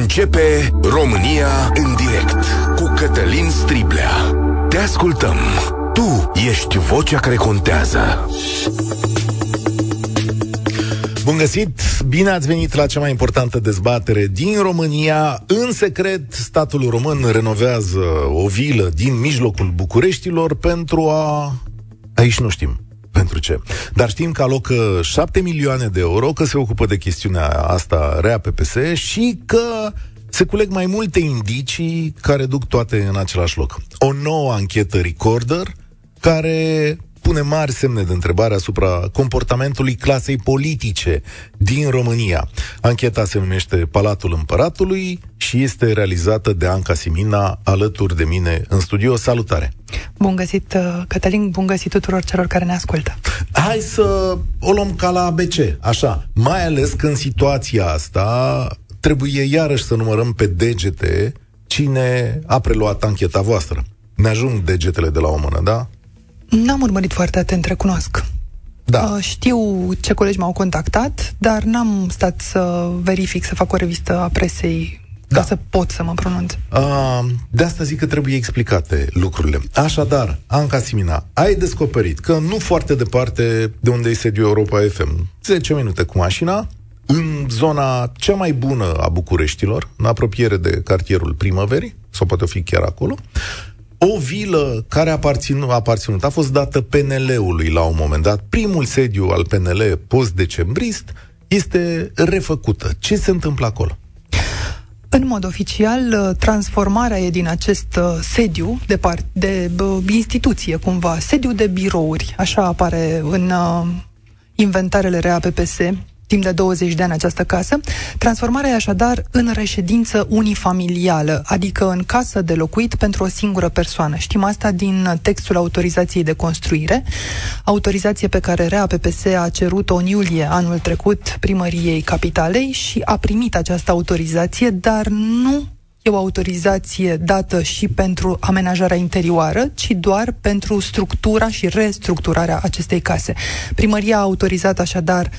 Începe România în direct cu Cătălin Striblea. Te ascultăm. Tu ești vocea care contează. Bun găsit! Bine ați venit la cea mai importantă dezbatere din România. În secret, statul român renovează o vilă din mijlocul Bucureștilor pentru a... Aici nu știm pentru ce. Dar știm că alocă 7 milioane de euro, că se ocupă de chestiunea asta rea PPS și că se culeg mai multe indicii care duc toate în același loc. O nouă anchetă Recorder care pune mari semne de întrebare asupra comportamentului clasei politice din România. Ancheta se numește Palatul Împăratului și este realizată de Anca Simina alături de mine în studio. Salutare! Bun găsit, uh, Cătălin, bun găsit tuturor celor care ne ascultă. Hai să o luăm ca la ABC, așa. Mai ales că în situația asta trebuie iarăși să numărăm pe degete cine a preluat ancheta voastră. Ne ajung degetele de la o mână, da? N-am urmărit foarte atent, recunosc. Da. Uh, știu ce colegi m-au contactat, dar n-am stat să verific, să fac o revistă a presei da. ca să pot să mă pronunț. Uh, de asta zic că trebuie explicate lucrurile. Așadar, Anca Simina, ai descoperit că nu foarte departe de unde e sediu Europa FM, 10 minute cu mașina, în zona cea mai bună a Bucureștilor, în apropiere de cartierul Primăverii, sau poate fi chiar acolo, o vilă care a aparținut, a aparținut, a fost dată PNL-ului la un moment dat. Primul sediu al PNL post-decembrist este refăcută. Ce se întâmplă acolo? În mod oficial, transformarea e din acest uh, sediu de, part, de uh, instituție, cumva, sediu de birouri, așa apare în uh, inventarele rea PPS, timp de 20 de ani această casă. Transformarea e așadar în reședință unifamilială, adică în casă de locuit pentru o singură persoană. Știm asta din textul autorizației de construire, autorizație pe care Rea PPS a cerut-o în iulie anul trecut primăriei capitalei și a primit această autorizație, dar nu e o autorizație dată și pentru amenajarea interioară, ci doar pentru structura și restructurarea acestei case. Primăria a autorizat așadar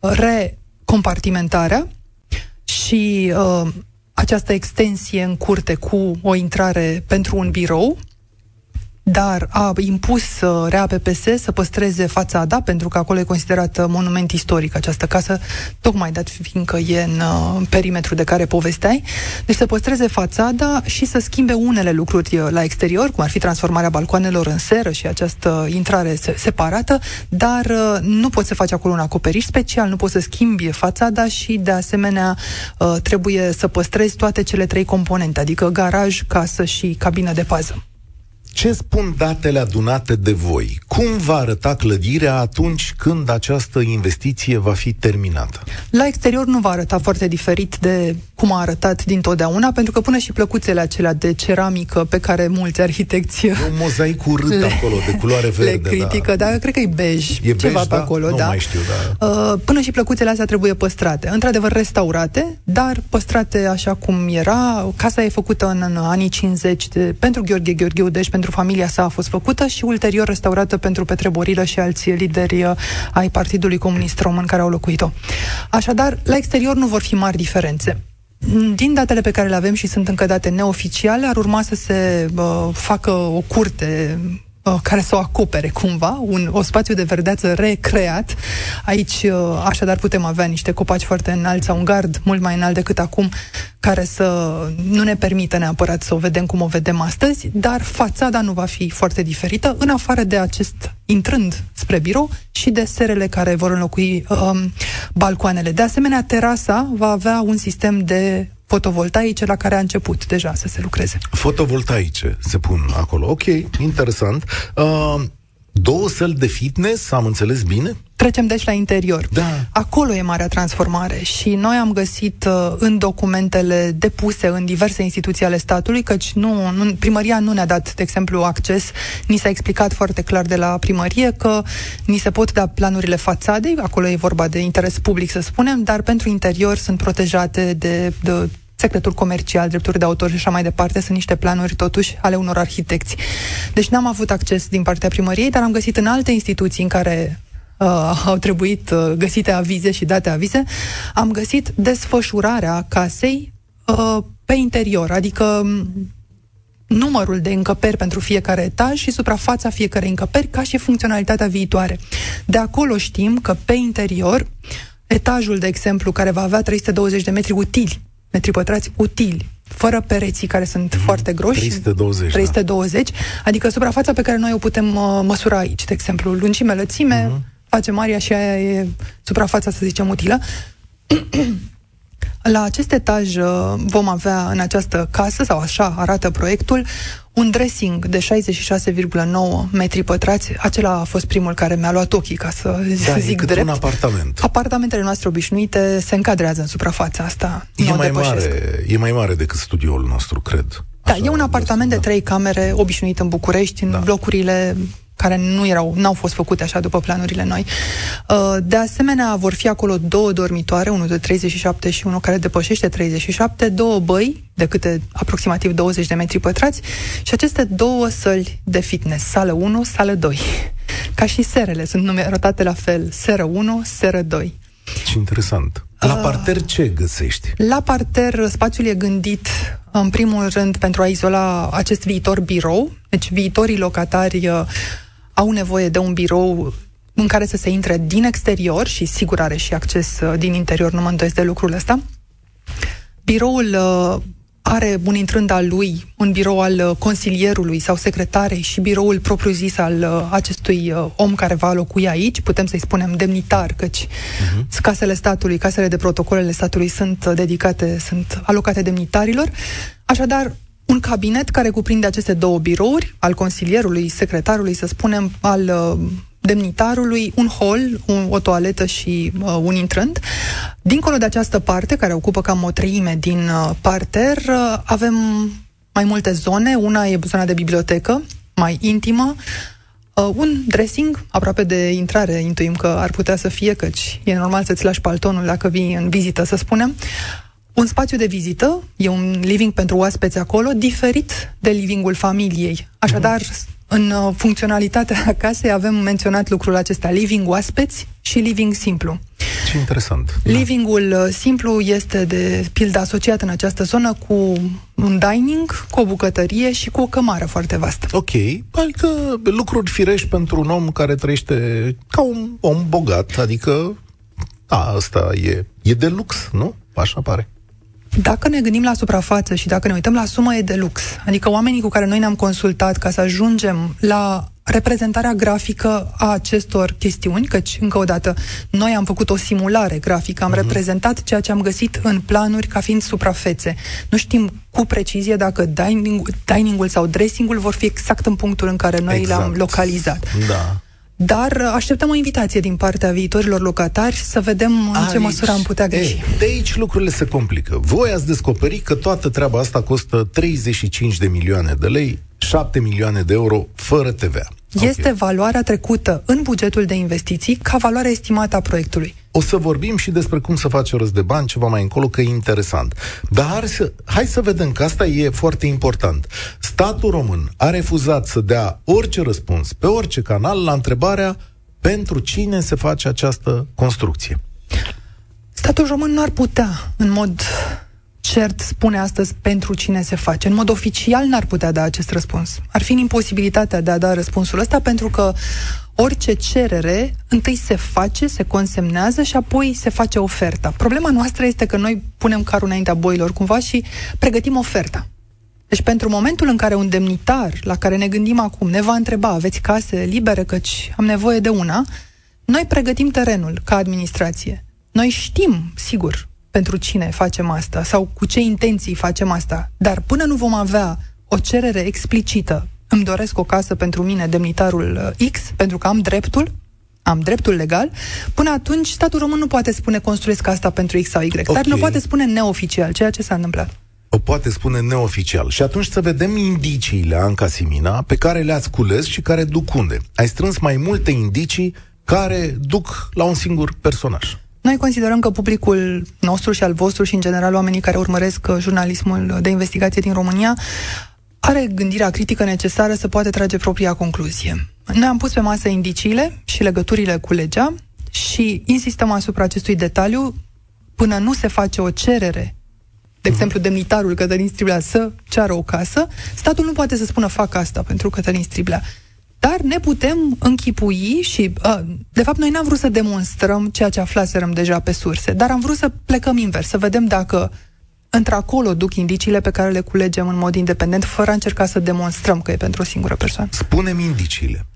recompartimentarea și uh, această extensie în curte cu o intrare pentru un birou dar a impus uh, Rea PPS să păstreze fațada, pentru că acolo e considerată monument istoric această casă, tocmai dat fiindcă e în uh, perimetru de care povesteai. Deci să păstreze fațada și să schimbe unele lucruri uh, la exterior, cum ar fi transformarea balcoanelor în seră și această intrare separată, dar uh, nu poți să faci acolo un acoperiș special, nu poți să schimbi fațada și, de asemenea, uh, trebuie să păstrezi toate cele trei componente, adică garaj, casă și cabină de pază. Ce spun datele adunate de voi? Cum va arăta clădirea atunci când această investiție va fi terminată? La exterior nu va arăta foarte diferit de cum a arătat dintotdeauna, pentru că până și plăcuțele acelea de ceramică pe care mulți arhitecți... E un mozaic urât le, acolo, de culoare verde. Le critică, da. dar cred că e bej, e ceva bej, pe da? acolo. Nu da. mai știu, da. Uh, până și plăcuțele astea trebuie păstrate. Într-adevăr, restaurate, dar păstrate așa cum era. Casa e făcută în, în anii 50 de, pentru Gheorghe Gheorghiu, deci pentru familia sa a fost făcută și ulterior restaurată pentru Petre Borilă și alți lideri uh, ai Partidului Comunist Român care au locuit-o. Așadar, la exterior nu vor fi mari diferențe. Din datele pe care le avem și sunt încă date neoficiale, ar urma să se uh, facă o curte Uh, care să o acopere cumva, un, o spațiu de verdeață recreat. Aici, uh, așadar, putem avea niște copaci foarte înalți sau un gard mult mai înalt decât acum, care să nu ne permită neapărat să o vedem cum o vedem astăzi, dar fațada nu va fi foarte diferită, în afară de acest intrând spre birou și de serele care vor înlocui um, balcoanele. De asemenea, terasa va avea un sistem de fotovoltaice la care a început deja să se lucreze. Fotovoltaice se pun acolo. Ok, interesant. Uh, două săli de fitness, am înțeles bine? Trecem deci la interior. Da. Acolo e marea transformare și noi am găsit uh, în documentele depuse în diverse instituții ale statului, căci nu, nu, primăria nu ne-a dat, de exemplu, acces, ni s-a explicat foarte clar de la primărie că ni se pot da planurile fațadei, acolo e vorba de interes public, să spunem, dar pentru interior sunt protejate de, de secretul comercial, drepturi de autor și așa mai departe, sunt niște planuri totuși ale unor arhitecți. Deci n-am avut acces din partea primăriei, dar am găsit în alte instituții în care uh, au trebuit uh, găsite avize și date avize, am găsit desfășurarea casei uh, pe interior, adică numărul de încăperi pentru fiecare etaj și suprafața fiecare încăperi ca și funcționalitatea viitoare. De acolo știm că pe interior, etajul, de exemplu, care va avea 320 de metri utili, metri pătrați utili, fără pereții care sunt mm, foarte groși. 320. 320, da. adică suprafața pe care noi o putem uh, măsura aici, de exemplu, lungime, lățime, mm-hmm. face Maria și aia e suprafața, să zicem, utilă. La acest etaj uh, vom avea în această casă, sau așa arată proiectul, un dressing de 66,9 metri pătrați. Acela a fost primul care mi-a luat ochii, ca să da, zic e drept. un apartament. Apartamentele noastre obișnuite se încadrează în suprafața asta. E mai, mare, e mai mare decât studioul nostru, cred. Da, Așa e un apartament de da. trei camere obișnuit în București, în da. blocurile care nu erau, n-au fost făcute așa după planurile noi. Uh, de asemenea, vor fi acolo două dormitoare, unul de 37 și unul care depășește 37, două băi de câte aproximativ 20 de metri pătrați și aceste două săli de fitness, sală 1, sală 2. Ca și serele, sunt numerotate la fel, seră 1, seră 2. Ce interesant. La uh, parter ce găsești? La parter spațiul e gândit în primul rând pentru a izola acest viitor birou, deci viitorii locatari uh, au nevoie de un birou în care să se intre din exterior și sigur are și acces uh, din interior, nu mă îndoiesc de lucrul ăsta. Biroul uh, are un intrând al lui, un birou al uh, consilierului sau secretarei și biroul propriu-zis al acestui om care va locui aici, putem să-i spunem demnitar, căci uh-huh. casele statului, casele de protocolele statului sunt dedicate, sunt alocate demnitarilor. Așadar, un cabinet care cuprinde aceste două birouri, al consilierului, secretarului, să spunem, al uh, demnitarului, un hol, un, o toaletă și uh, un intrând. Dincolo de această parte, care ocupă cam o treime din uh, parter, uh, avem mai multe zone. Una e zona de bibliotecă, mai intimă, Uh, un dressing aproape de intrare, intuim că ar putea să fie, căci e normal să-ți lași paltonul dacă vii în vizită, să spunem. Un spațiu de vizită, e un living pentru oaspeți acolo, diferit de livingul familiei. Așadar, în uh, funcționalitatea casei avem menționat lucrul acesta, living oaspeți și living simplu. Ce interesant. Da. Livingul da. simplu este de pildă asociat în această zonă cu un dining, cu o bucătărie și cu o cămară foarte vastă. Ok, adică lucruri firești pentru un om care trăiește ca un om bogat, adică da, asta e, e de lux, nu? Așa pare. Dacă ne gândim la suprafață și dacă ne uităm la sumă e de lux, adică oamenii cu care noi ne-am consultat ca să ajungem la reprezentarea grafică a acestor chestiuni, căci, încă o dată, noi am făcut o simulare grafică, am uh-huh. reprezentat ceea ce am găsit în planuri ca fiind suprafețe. Nu știm cu precizie dacă dining, dining-ul sau dressing-ul vor fi exact în punctul în care noi exact. le-am localizat. Da. Dar așteptăm o invitație din partea viitorilor locatari să vedem aici, în ce măsură am putea greși. Ei, de aici lucrurile se complică. Voi ați descoperit că toată treaba asta costă 35 de milioane de lei, 7 milioane de euro fără TVA. Este okay. valoarea trecută în bugetul de investiții ca valoare estimată a proiectului. O să vorbim și despre cum să faci rost de bani ceva mai încolo, că e interesant. Dar să, hai să vedem că asta e foarte important. Statul român a refuzat să dea orice răspuns pe orice canal la întrebarea pentru cine se face această construcție. Statul român nu ar putea, în mod cert spune astăzi pentru cine se face. În mod oficial n-ar putea da acest răspuns. Ar fi în imposibilitatea de a da răspunsul ăsta pentru că orice cerere întâi se face, se consemnează și apoi se face oferta. Problema noastră este că noi punem carul înaintea boilor cumva și pregătim oferta. Deci pentru momentul în care un demnitar la care ne gândim acum ne va întreba aveți case libere căci am nevoie de una, noi pregătim terenul ca administrație. Noi știm, sigur, pentru cine facem asta sau cu ce intenții facem asta. Dar până nu vom avea o cerere explicită, îmi doresc o casă pentru mine, demnitarul uh, X, pentru că am dreptul, am dreptul legal, până atunci statul român nu poate spune construiesc asta pentru X sau Y, okay. dar nu poate spune neoficial ceea ce s-a întâmplat. O poate spune neoficial. Și atunci să vedem indiciile, Anca Simina, pe care le-ați cules și care duc unde. Ai strâns mai multe indicii care duc la un singur personaj. Noi considerăm că publicul nostru și al vostru și, în general, oamenii care urmăresc uh, jurnalismul de investigație din România are gândirea critică necesară să poate trage propria concluzie. Noi am pus pe masă indiciile și legăturile cu legea și insistăm asupra acestui detaliu până nu se face o cerere de exemplu, demnitarul Cătălin Striblea să ceară o casă, statul nu poate să spună fac asta pentru Cătălin Striblea. Dar ne putem închipui și, uh, de fapt, noi n-am vrut să demonstrăm ceea ce aflaserăm deja pe surse, dar am vrut să plecăm invers, să vedem dacă într-acolo duc indiciile pe care le culegem în mod independent, fără a încerca să demonstrăm că e pentru o singură persoană. Spune-mi indiciile.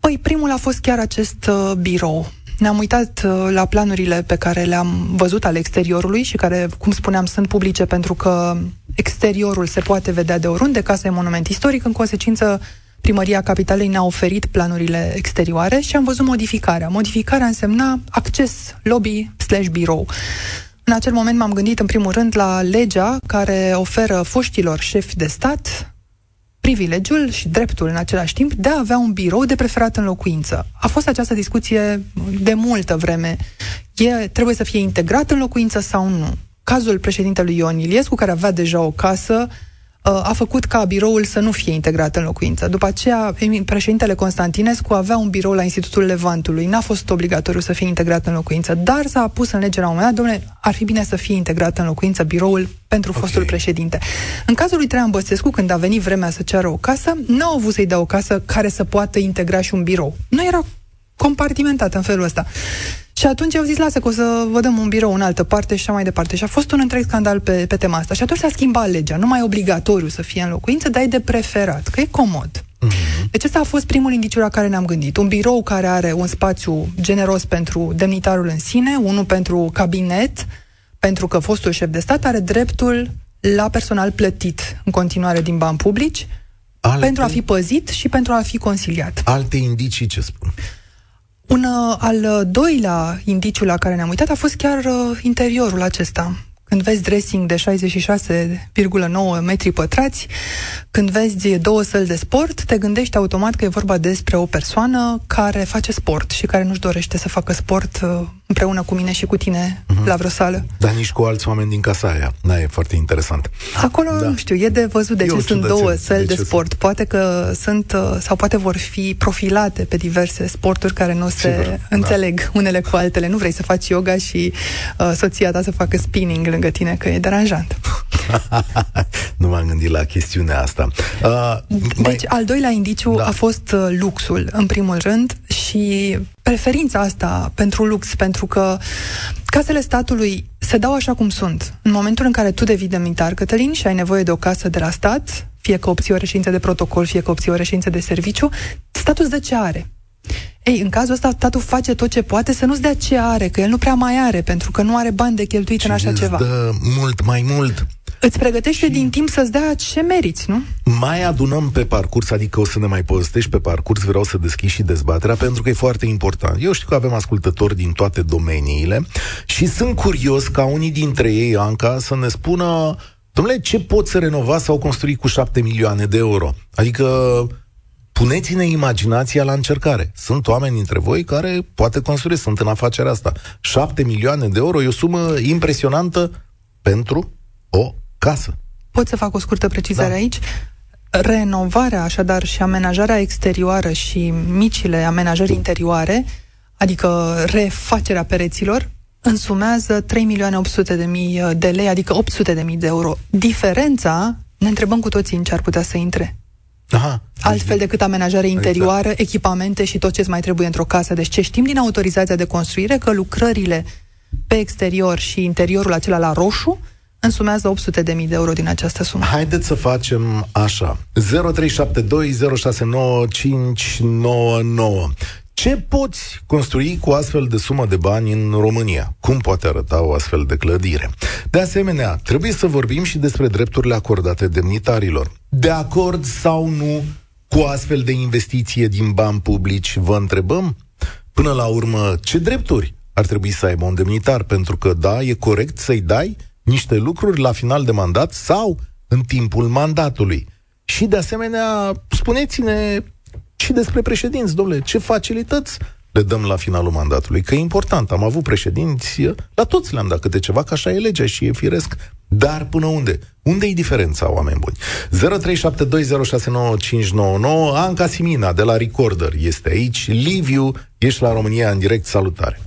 Păi, primul a fost chiar acest uh, birou. Ne-am uitat uh, la planurile pe care le-am văzut al exteriorului și care, cum spuneam, sunt publice pentru că exteriorul se poate vedea de oriunde, casa e monument istoric, în consecință Primăria Capitalei ne-a oferit planurile exterioare și am văzut modificarea. Modificarea însemna acces lobby slash birou. În acel moment m-am gândit în primul rând la legea care oferă foștilor șefi de stat privilegiul și dreptul în același timp de a avea un birou de preferat în locuință. A fost această discuție de multă vreme. E, trebuie să fie integrat în locuință sau nu? Cazul președintelui Ion Iliescu, care avea deja o casă, Uh, a făcut ca biroul să nu fie integrat în locuință. După aceea, președintele Constantinescu avea un birou la Institutul Levantului. N-a fost obligatoriu să fie integrat în locuință, dar s-a pus în lege la un moment dat, domnule, ar fi bine să fie integrat în locuință biroul pentru okay. fostul președinte. În cazul lui Traian Băsescu, când a venit vremea să ceară o casă, n-au avut să-i dea o casă care să poată integra și un birou. Nu era compartimentat în felul ăsta. Și atunci au zis, lasă că o să vă dăm un birou în altă parte și așa mai departe. Și a fost un întreg scandal pe, pe tema asta. Și atunci s-a schimbat legea. Nu mai e obligatoriu să fie în locuință, dar e de preferat, că e comod. Mm-hmm. Deci ăsta a fost primul indiciu la care ne-am gândit. Un birou care are un spațiu generos pentru demnitarul în sine, unul pentru cabinet, pentru că fostul șef de stat are dreptul la personal plătit în continuare din bani publici, Alte... pentru a fi păzit și pentru a fi consiliat. Alte indicii ce spun? Un uh, al doilea indiciu la care ne-am uitat a fost chiar uh, interiorul acesta. Când vezi dressing de 66,9 metri pătrați, când vezi două săli de sport, te gândești automat că e vorba despre o persoană care face sport și care nu-și dorește să facă sport uh, împreună cu mine și cu tine uh-huh. la vreo sală. Dar nici cu alți oameni din casa aia. Da, e foarte interesant. Acolo, da. nu știu, e de văzut de ce sunt două săli de, de sport. Sunt. Poate că sunt, uh, sau poate vor fi profilate pe diverse sporturi care nu se Sigur, da. înțeleg da. unele cu altele. Nu vrei să faci yoga și uh, soția ta să facă spinning lângă tine, că e deranjant. nu m-am gândit la chestiunea asta. Uh, deci, mai... al doilea indiciu da. a fost uh, luxul, în primul rând, și preferința asta pentru lux, pentru că casele statului se dau așa cum sunt. În momentul în care tu devii demnitar, Cătălin, și ai nevoie de o casă de la stat, fie că obții o reședință de protocol, fie că obții o reședință de serviciu, statul îți dă ce are. Ei, în cazul ăsta, statul face tot ce poate să nu-ți dea ce are, că el nu prea mai are, pentru că nu are bani de cheltuit Ce în așa ceva. dă mult mai mult. Îți pregătește și din timp să-ți dea ce meriți, nu? Mai adunăm pe parcurs, adică o să ne mai povestești pe parcurs, vreau să deschid și dezbaterea, pentru că e foarte important. Eu știu că avem ascultători din toate domeniile și sunt curios ca unii dintre ei, Anca, să ne spună Domnule, ce pot să renova sau construi cu 7 milioane de euro? Adică puneți-ne imaginația la încercare. Sunt oameni dintre voi care poate construi, sunt în afacerea asta. 7 milioane de euro e o sumă impresionantă pentru o casă. Pot să fac o scurtă precizare da. aici? Renovarea, așadar, și amenajarea exterioară și micile amenajări interioare, adică refacerea pereților, însumează 3 milioane 800 de mii de lei, adică 800 de mii de euro. Diferența, ne întrebăm cu toții în ce ar putea să intre. Aha. Altfel decât amenajare exact. interioară, exact. echipamente și tot ce mai trebuie într-o casă. Deci ce știm din autorizația de construire, că lucrările pe exterior și interiorul acela la roșu însumează 800.000 de euro din această sumă. Haideți să facem așa. 0372069599. Ce poți construi cu astfel de sumă de bani în România? Cum poate arăta o astfel de clădire? De asemenea, trebuie să vorbim și despre drepturile acordate demnitarilor. De acord sau nu cu astfel de investiție din bani publici, vă întrebăm? Până la urmă, ce drepturi ar trebui să aibă un demnitar? Pentru că, da, e corect să-i dai niște lucruri la final de mandat sau în timpul mandatului. Și, de asemenea, spuneți-ne și despre președinți, domnule, ce facilități le dăm la finalul mandatului, că e important. Am avut președinți, la toți le-am dat câte ceva, că așa e legea și e firesc. Dar până unde? Unde e diferența, oameni buni? 0372069599 Anca Simina de la Recorder este aici. Liviu, ești la România în direct, salutare.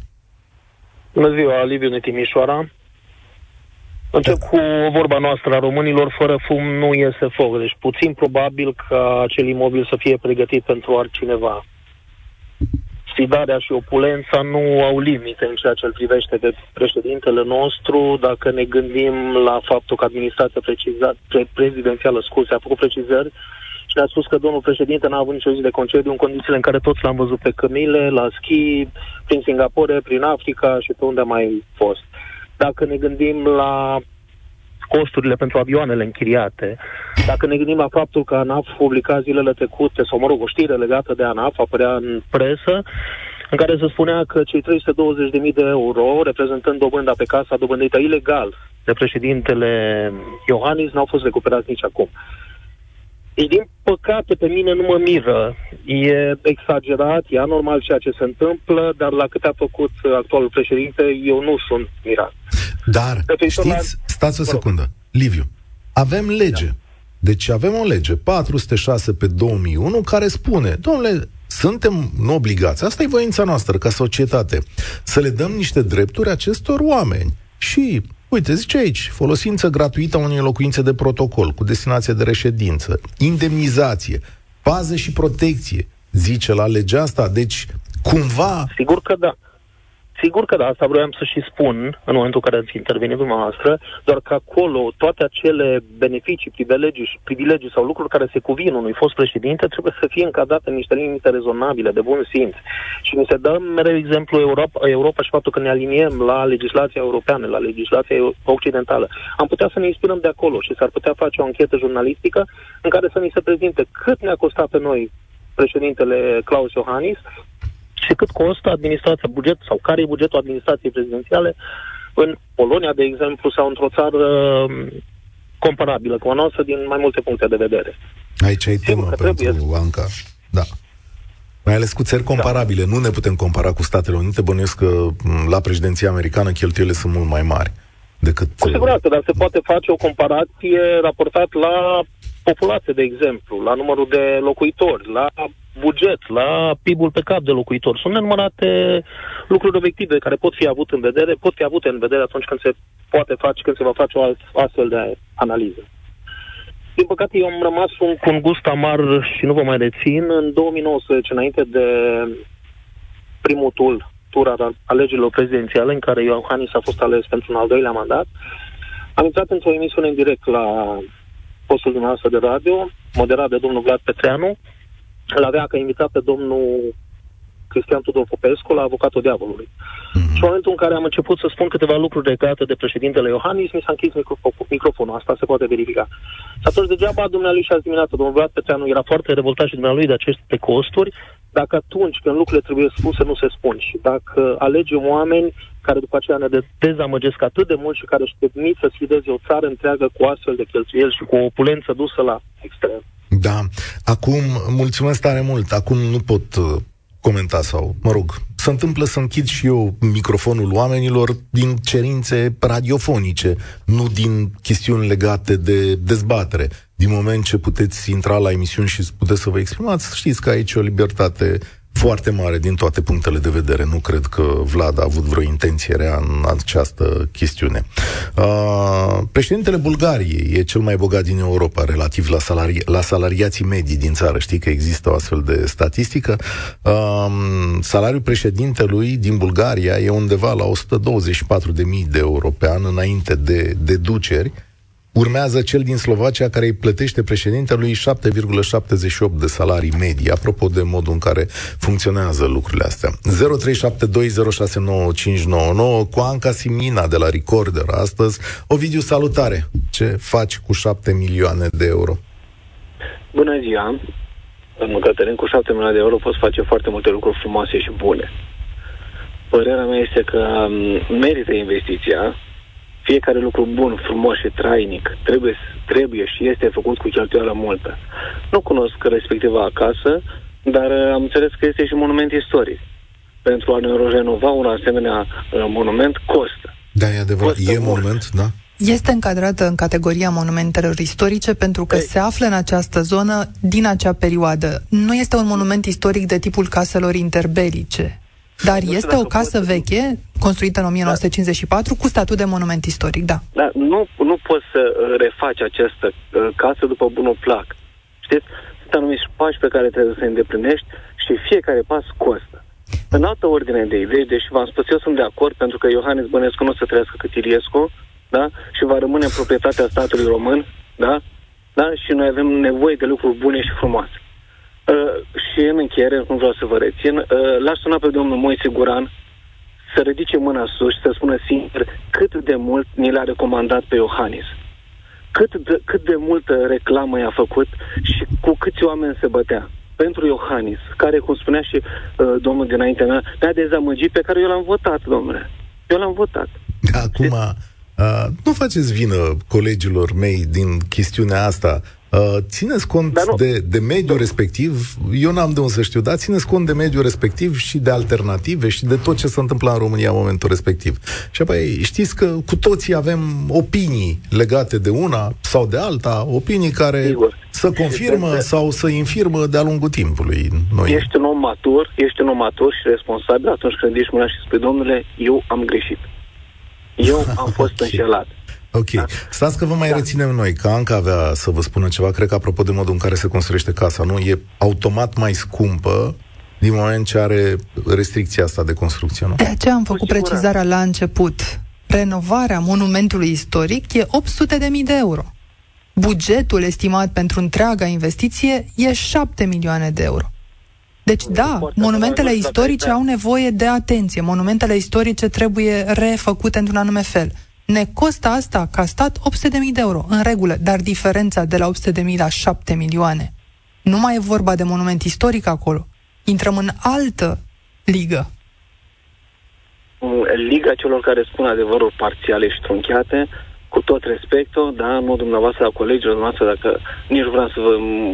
Bună ziua, Liviu de Timișoara. Încep cu o vorba noastră a românilor, fără fum nu iese foc. Deci puțin probabil ca acel imobil să fie pregătit pentru altcineva. Sfidarea și opulența nu au limite în ceea ce îl privește pe președintele nostru. Dacă ne gândim la faptul că administrația precizat, pre- prezidențială scuze, a făcut precizări și ne-a spus că domnul președinte n-a avut nicio zi de concediu în condițiile în care toți l-am văzut pe cămile, la schi, prin Singapore, prin Africa și pe unde a mai fost. Dacă ne gândim la costurile pentru avioanele închiriate, dacă ne gândim la faptul că ANAF publica zilele trecute, sau mă rog, o știre legată de ANAF, apărea în presă, în care se spunea că cei 320.000 de euro, reprezentând dobânda pe casa dobândită ilegal de președintele Iohannis, n-au fost recuperați nici acum. Deci, din păcate, pe mine nu mă miră. E exagerat, e anormal ceea ce se întâmplă, dar la cât a făcut actualul președinte, eu nu sunt mirat. Dar, știți, la... stați o secundă, Liviu, avem lege. Da. Deci avem o lege, 406 pe 2001, care spune, domnule, suntem obligați, asta e voința noastră ca societate, să le dăm niște drepturi acestor oameni. Și Uite, zice aici, folosință gratuită a unei locuințe de protocol cu destinație de reședință, indemnizație, pază și protecție, zice la legea asta. Deci, cumva... Sigur că da. Sigur că da, asta vreau să și spun în momentul în care ați intervenit dumneavoastră, doar că acolo toate acele beneficii, privilegii, privilegii sau lucruri care se cuvin unui fost președinte trebuie să fie încadrate în niște limite rezonabile, de bun simț. Și mi se dă mereu exemplu Europa, Europa și faptul că ne aliniem la legislația europeană, la legislația occidentală. Am putea să ne inspirăm de acolo și s-ar putea face o anchetă jurnalistică în care să ni se prezinte cât ne-a costat pe noi președintele Claus Iohannis și cât costă administrația, buget sau care e bugetul administrației prezidențiale în Polonia, de exemplu, sau într-o țară um, comparabilă cu a noastră din mai multe puncte de vedere. Aici ai temă pentru trebuie... Anca. Da. Mai ales cu țări da. comparabile. Da. Nu ne putem compara cu Statele Unite. Bănuiesc că la președinția americană cheltuielile sunt mult mai mari decât... Cu siguranță, dar se poate face o comparație raportat la populație, de exemplu, la numărul de locuitori, la buget, la PIB-ul pe cap de locuitor. Sunt nenumărate lucruri obiective care pot fi avute în vedere, pot fi avute în vedere atunci când se poate face, când se va face o alt, astfel de analiză. Din păcate, eu am rămas un, cu un gust amar și nu vă mai rețin. În 2019, înainte de primul tur, tur al alegerilor prezidențiale, în care Iohannis a fost ales pentru un al doilea mandat, am intrat într-o emisiune în direct la postul dumneavoastră de radio, moderat de domnul Vlad Petreanu, îl avea ca invitat pe domnul Cristian Tudor Popescu la avocatul diavolului. Mm-hmm. Și în momentul în care am început să spun câteva lucruri legate de președintele Iohannis, mi s-a închis microfonul. Asta se poate verifica. Și atunci degeaba dumnealui și azi dimineață, domnul Vlad Petreanu era foarte revoltat și dumnealui de aceste costuri, dacă atunci când lucrurile trebuie spuse, nu se spun. Și dacă alegem oameni care după aceea ne dezamăgesc atât de mult și care își permit să sfideze o țară întreagă cu astfel de cheltuieli și cu o opulență dusă la extrem. Da. Acum, mulțumesc tare mult. Acum nu pot uh, comenta sau, mă rog, se întâmplă să închid și eu microfonul oamenilor din cerințe radiofonice, nu din chestiuni legate de dezbatere. Din moment ce puteți intra la emisiuni și puteți să vă exprimați, știți că aici e o libertate foarte mare din toate punctele de vedere. Nu cred că Vlad a avut vreo intenție rea în această chestiune. Uh, președintele Bulgariei e cel mai bogat din Europa relativ la, salari- la salariații medii din țară. Știi că există o astfel de statistică. Uh, salariul președintelui din Bulgaria e undeva la 124.000 de euro pe an înainte de deduceri Urmează cel din Slovacia care îi plătește președintelui 7,78 de salarii medii. Apropo de modul în care funcționează lucrurile astea. 0372069599 cu Anca Simina de la Recorder astăzi. Ovidiu, salutare! Ce faci cu 7 milioane de euro? Bună ziua! Domnul Cătălin, cu 7 milioane de euro poți face foarte multe lucruri frumoase și bune. Părerea mea este că mm, merită investiția, fiecare lucru bun, frumos și trainic trebuie, trebuie și este făcut cu cheltuială multă. Nu cunosc respectiva acasă, dar uh, am înțeles că este și monument istoric. Pentru a ne renova un asemenea uh, monument costă. Da, e adevărat. Costă e mult. monument, da? Este încadrată în categoria monumentelor istorice pentru că Ei. se află în această zonă din acea perioadă. Nu este un monument istoric de tipul caselor interbelice. Dar nu este o casă veche, construită în 1954, da. cu statut de monument istoric, da. Da, nu, nu poți să refaci această uh, casă după bunul plac. Știți? Sunt anumiți pași pe care trebuie să îi îndeplinești și fiecare pas costă. În altă ordine de idei, deși v-am spus, eu sunt de acord pentru că Iohannes Bănescu nu se trăiască cât Iliescu, da? Și va rămâne în proprietatea statului român, da? Da? Și noi avem nevoie de lucruri bune și frumoase. Uh, și în încheiere, nu vreau să vă rețin, uh, l-aș suna pe domnul Moise Guran să ridice mâna sus și să spună sincer cât de mult ni l-a recomandat pe Iohannis. Cât de, cât de multă reclamă i-a făcut și cu câți oameni se bătea pentru Iohannis, care, cum spunea și uh, domnul dinaintea mea, ne-a dezamăgit pe care eu l-am votat, domnule. Eu l-am votat. Acum, uh, nu faceți vină colegilor mei din chestiunea asta. Uh, țineți cont de, de mediul respectiv, eu n-am de unde să știu, dar țineți cont de mediul respectiv și de alternative și de tot ce se întâmplă în România în momentul respectiv. Și apoi știți că cu toții avem opinii legate de una sau de alta, opinii care Sigur. să confirmă de, sau să infirmă de-a lungul timpului. Noi. Ești un om matur, ești un om matur și responsabil atunci când ești mâna și spui, domnule, eu am greșit. Eu am fost okay. înșelat. Ok. Da? Stați că vă mai da. reținem noi, că Anca avea să vă spună ceva, cred că apropo de modul în care se construiește casa, nu? E automat mai scumpă din moment ce are restricția asta de construcție, nu? De aceea am făcut precizarea la început. Renovarea monumentului istoric e 800 de mii de euro. Bugetul estimat pentru întreaga investiție e 7 milioane de euro. Deci, da, monumentele istorice au nevoie de atenție. Monumentele istorice trebuie refăcute într-un anume fel ne costă asta ca stat 800.000 de euro, în regulă, dar diferența de la 800.000 la 7 milioane. Nu mai e vorba de monument istoric acolo. Intrăm în altă ligă. Liga celor care spun adevărul parțiale și trunchiate, cu tot respectul, da, nu dumneavoastră, la colegilor dumneavoastră, dacă nici nu vreau să, vă,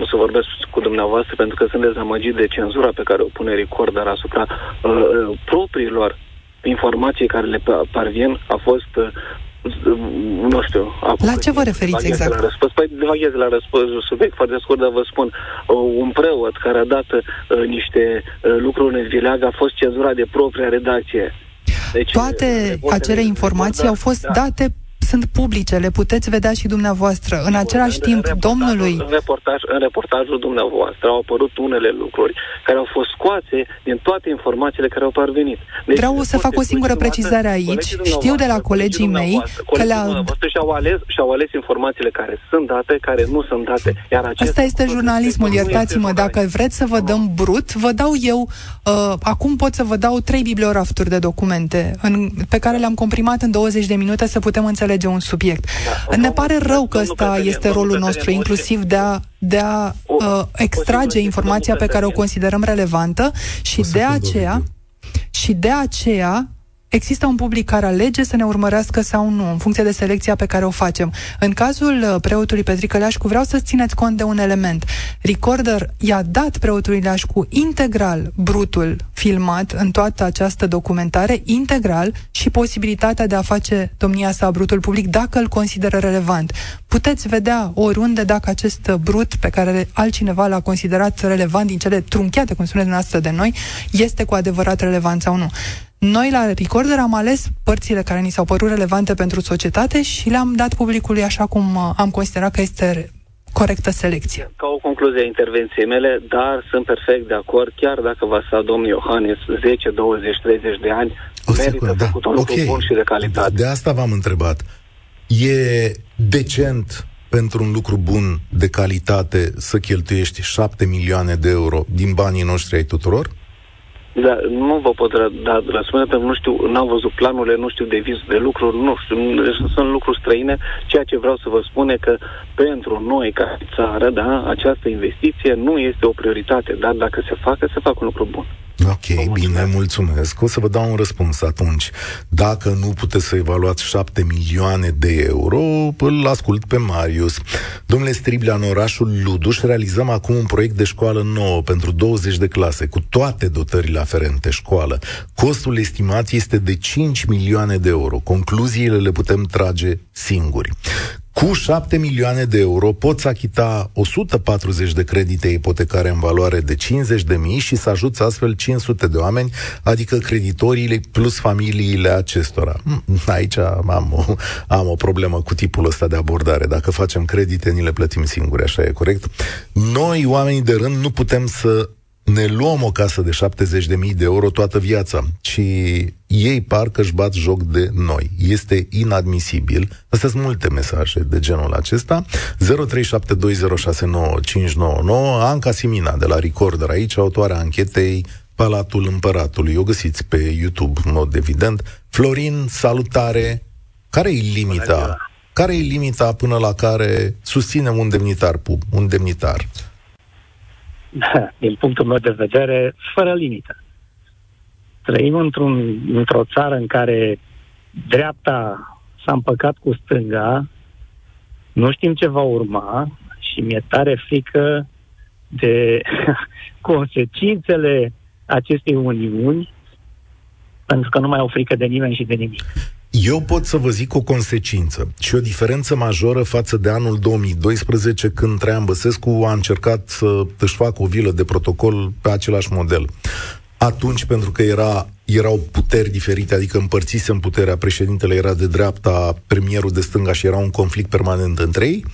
să vorbesc cu dumneavoastră, pentru că sunt dezamăgit de cenzura pe care o pune Recorder asupra uh, uh propriilor informații care le parvien a fost uh, nu știu. Acum, la ce vă referiți exact? La răspuns. Păi devaghez la răspuns subiect foarte scurt, dar vă spun, uh, un preot care a dat uh, niște uh, lucruri în vileag a fost cenzurat de propria redacție. Deci, Toate acele informații au fost da. date sunt publice, le puteți vedea și dumneavoastră. În același în timp, reportajul, domnului... În, reportaj, în reportajul dumneavoastră au apărut unele lucruri care au fost scoase din toate informațiile care au parvenit. Deci, Vreau să fac o singură precizare aici. Știu de la colegii mei că la... Și-au ales, și-au ales informațiile care sunt date, care nu sunt date. Iar Asta este jurnalismul, iertați-mă. Dacă vreți să vă dăm brut, vă dau eu... Uh, acum pot să vă dau trei bibliorafturi de documente în, pe care le-am comprimat în 20 de minute să putem înțelege înțelege un subiect. Da. Ne pare rău că ăsta este rolul nostru, inclusiv de a, de a uh, extrage informația pe care o considerăm relevantă și de aceea și de aceea există un public care alege să ne urmărească sau nu, în funcție de selecția pe care o facem. În cazul uh, preotului Petrică Leașcu, vreau să țineți cont de un element. Recorder i-a dat preotului Leașcu integral brutul filmat în toată această documentare, integral și posibilitatea de a face domnia sa brutul public dacă îl consideră relevant. Puteți vedea oriunde dacă acest brut pe care altcineva l-a considerat relevant din cele trunchiate, cum spuneți dumneavoastră de noi, este cu adevărat relevant sau nu. Noi la Recorder am ales părțile care ni s-au părut relevante pentru societate și le-am dat publicului așa cum uh, am considerat că este corectă selecție. Ca o concluzie a intervenției mele, dar sunt perfect de acord, chiar dacă va sta domnul Iohannis 10, 20, 30 de ani, o merită secundă, da. un lucru okay. bun și de calitate. De asta v-am întrebat. E decent pentru un lucru bun de calitate să cheltuiești 7 milioane de euro din banii noștri ai tuturor? Da, nu vă pot da răspunde pentru că nu știu, n-am văzut planurile, nu știu de vis de lucruri, nu știu, sunt lucruri străine. Ceea ce vreau să vă spun e că pentru noi ca țară, da, această investiție nu este o prioritate, dar dacă se facă, se fac un lucru bun. Ok, bine, mulțumesc. O să vă dau un răspuns atunci. Dacă nu puteți să evaluați 7 milioane de euro, îl ascult pe Marius. Domnule Striblea, în orașul Luduș realizăm acum un proiect de școală nouă pentru 20 de clase, cu toate dotările aferente școală. Costul estimat este de 5 milioane de euro. Concluziile le putem trage singuri. Cu 7 milioane de euro poți achita 140 de credite ipotecare în valoare de 50 de mii și să ajuți astfel 500 de oameni, adică creditorii plus familiile acestora. Hm, aici am o, am o problemă cu tipul ăsta de abordare. Dacă facem credite, ni le plătim singuri, așa e corect? Noi, oamenii de rând, nu putem să ne luăm o casă de 70.000 de euro toată viața și ei parcă își bat joc de noi. Este inadmisibil. Astea sunt multe mesaje de genul acesta. 0372069599 Anca Simina de la Recorder aici, autoarea anchetei Palatul Împăratului. O găsiți pe YouTube, în mod evident. Florin, salutare! Care e limita? Care e limita până la care susținem un demnitar pub, un demnitar? din punctul meu de vedere, fără limită. Trăim într-un, într-o țară în care dreapta s-a împăcat cu stânga, nu știm ce va urma și mi-e tare frică de consecințele acestei uniuni, pentru că nu mai au frică de nimeni și de nimic. Eu pot să vă zic o consecință și o diferență majoră față de anul 2012 când Traian Băsescu a încercat să își facă o vilă de protocol pe același model. Atunci, pentru că era, erau puteri diferite, adică împărțisem puterea, președintele era de dreapta, premierul de stânga și era un conflict permanent între ei,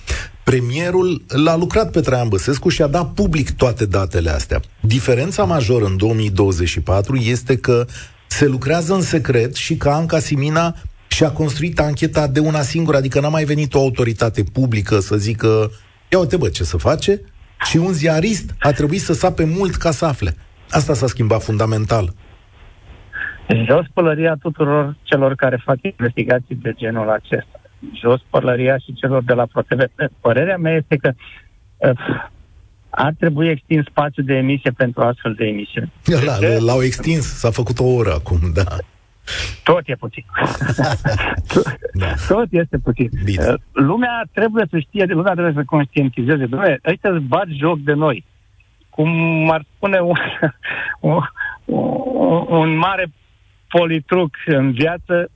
premierul l-a lucrat pe Traian Băsescu și a dat public toate datele astea. Diferența majoră în 2024 este că se lucrează în secret și că Anca Simina și-a construit ancheta de una singură, adică n-a mai venit o autoritate publică să zică ia uite bă, ce să face, și un ziarist a trebuit să sape mult ca să afle. Asta s-a schimbat fundamental. Jos pălăria tuturor celor care fac investigații de genul acesta. Jos pălăria și celor de la ProTV. Părerea mea este că uh, ar trebui extins spațiul de emisie pentru astfel de emisiuni. L-au extins, s-a făcut o oră acum, da. Tot e puțin. da. Tot este puțin. Bine. Uh, lumea trebuie să știe, lumea trebuie să conștientizeze. Dom'le, ăștia îți bat joc de noi. Cum ar spune un, un, un mare politruc în viață,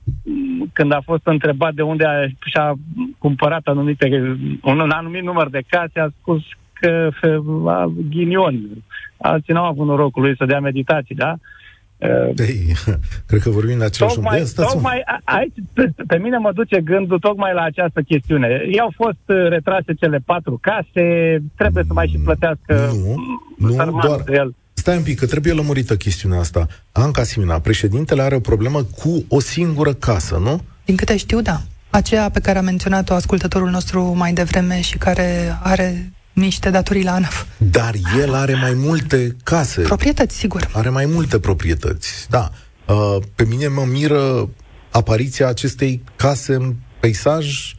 când a fost întrebat de unde a, și-a cumpărat anumite, un, un anumit număr de case, a spus că a, ghinion. Alții n-au avut norocul lui să dea meditații, da? Ei, cred că vorbim de același tocmai, unde. tocmai aici, pe, pe mine mă duce gândul tocmai la această chestiune. I-au fost uh, retrase cele patru case, trebuie să mai și plătească Nu, nu doar... De el. Stai un pic, că trebuie lămurită chestiunea asta. Anca Simina, președintele are o problemă cu o singură casă, nu? Din câte știu, da. Aceea pe care a menționat-o ascultătorul nostru mai devreme și care are niște datorii la ANAF. Dar el are mai multe case. Proprietăți, sigur. Are mai multe proprietăți, da. Uh, pe mine mă miră apariția acestei case în peisaj,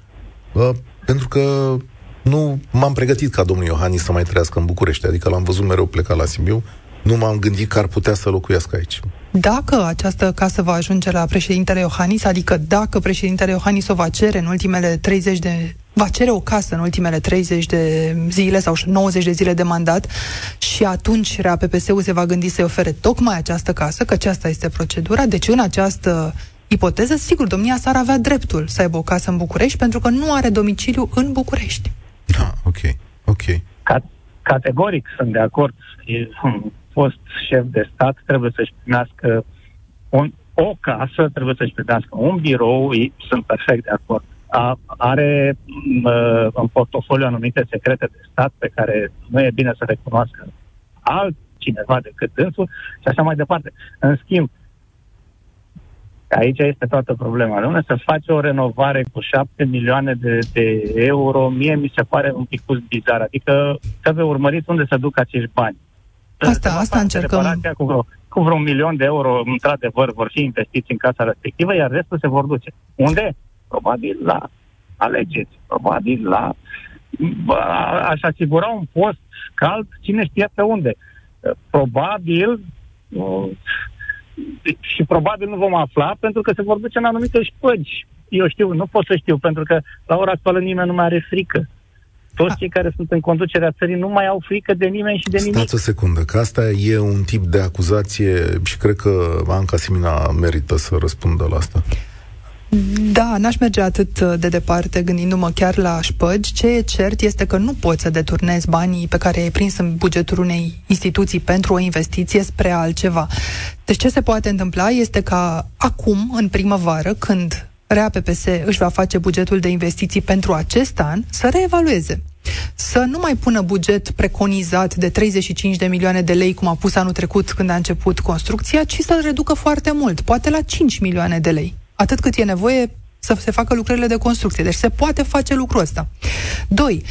uh, pentru că nu m-am pregătit ca domnul Iohannis să mai trăiască în București, adică l-am văzut mereu plecat la Sibiu, nu m-am gândit că ar putea să locuiască aici. Dacă această casă va ajunge la președintele Iohannis, adică dacă președintele Iohannis o va cere în ultimele 30 de va cere o casă în ultimele 30 de zile sau 90 de zile de mandat și atunci RAPPS-ul se va gândi să-i ofere tocmai această casă, că aceasta este procedura. Deci în această ipoteză, sigur, domnia s-ar avea dreptul să aibă o casă în București pentru că nu are domiciliu în București. Da, ok, ok. Ca- categoric sunt de acord. E un fost șef de stat trebuie să-și primească un, o casă, trebuie să-și primească un birou, sunt perfect de acord a, are uh, în portofoliu anumite secrete de stat pe care nu e bine să recunoască altcineva decât dânsul și așa mai departe. În schimb, aici este toată problema. Lumea să face o renovare cu 7 milioane de, de euro, mie mi se pare un pic bizar. Adică trebuie urmărit unde să duc acești bani. Asta, asta încercăm. Cu vreo, cu vreo un milion de euro, într-adevăr, vor fi investiți în casa respectivă, iar restul se vor duce. Unde? probabil la alegeți, probabil la aș asigura un post cald, cine știe pe unde. Probabil și probabil nu vom afla pentru că se vor duce în anumite șpăgi. Eu știu, nu pot să știu, pentru că la ora actuală nimeni nu mai are frică. Toți cei care sunt în conducerea țării nu mai au frică de nimeni și de nimic. Stați o secundă, că asta e un tip de acuzație și cred că Anca Simina merită să răspundă la asta. Da, n-aș merge atât de departe gândindu-mă chiar la șpăgi. Ce e cert este că nu poți să deturnezi banii pe care ai prins în bugetul unei instituții pentru o investiție spre altceva. Deci ce se poate întâmpla este ca acum, în primăvară, când RAPPS își va face bugetul de investiții pentru acest an, să reevalueze să nu mai pună buget preconizat de 35 de milioane de lei, cum a pus anul trecut când a început construcția, ci să-l reducă foarte mult, poate la 5 milioane de lei. Atât cât e nevoie să se facă lucrările de construcție. Deci se poate face lucrul ăsta. Doi,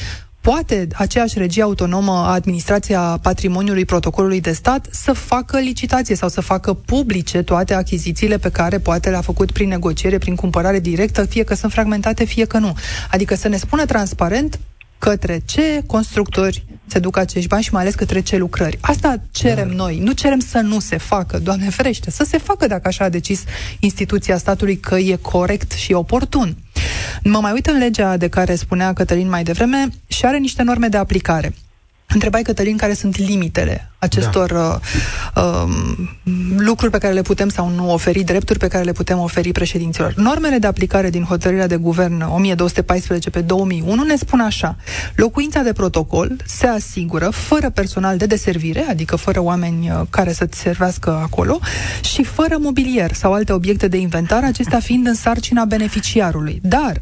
poate aceeași regie autonomă a Administrația Patrimoniului Protocolului de Stat să facă licitație sau să facă publice toate achizițiile pe care poate le-a făcut prin negociere, prin cumpărare directă, fie că sunt fragmentate, fie că nu. Adică să ne spună transparent către ce constructori se duc acești bani și mai ales către ce lucrări. Asta cerem da. noi. Nu cerem să nu se facă, Doamne ferește, să se facă dacă așa a decis instituția statului că e corect și oportun. Mă mai uit în legea de care spunea Cătălin mai devreme și are niște norme de aplicare. Întrebai, Cătălin, care sunt limitele acestor da. uh, uh, lucruri pe care le putem sau nu oferi, drepturi pe care le putem oferi președinților. Normele de aplicare din hotărârea de guvern 1214 pe 2001 ne spun așa. Locuința de protocol se asigură fără personal de deservire, adică fără oameni uh, care să-ți servească acolo, și fără mobilier sau alte obiecte de inventar, acestea fiind în sarcina beneficiarului. Dar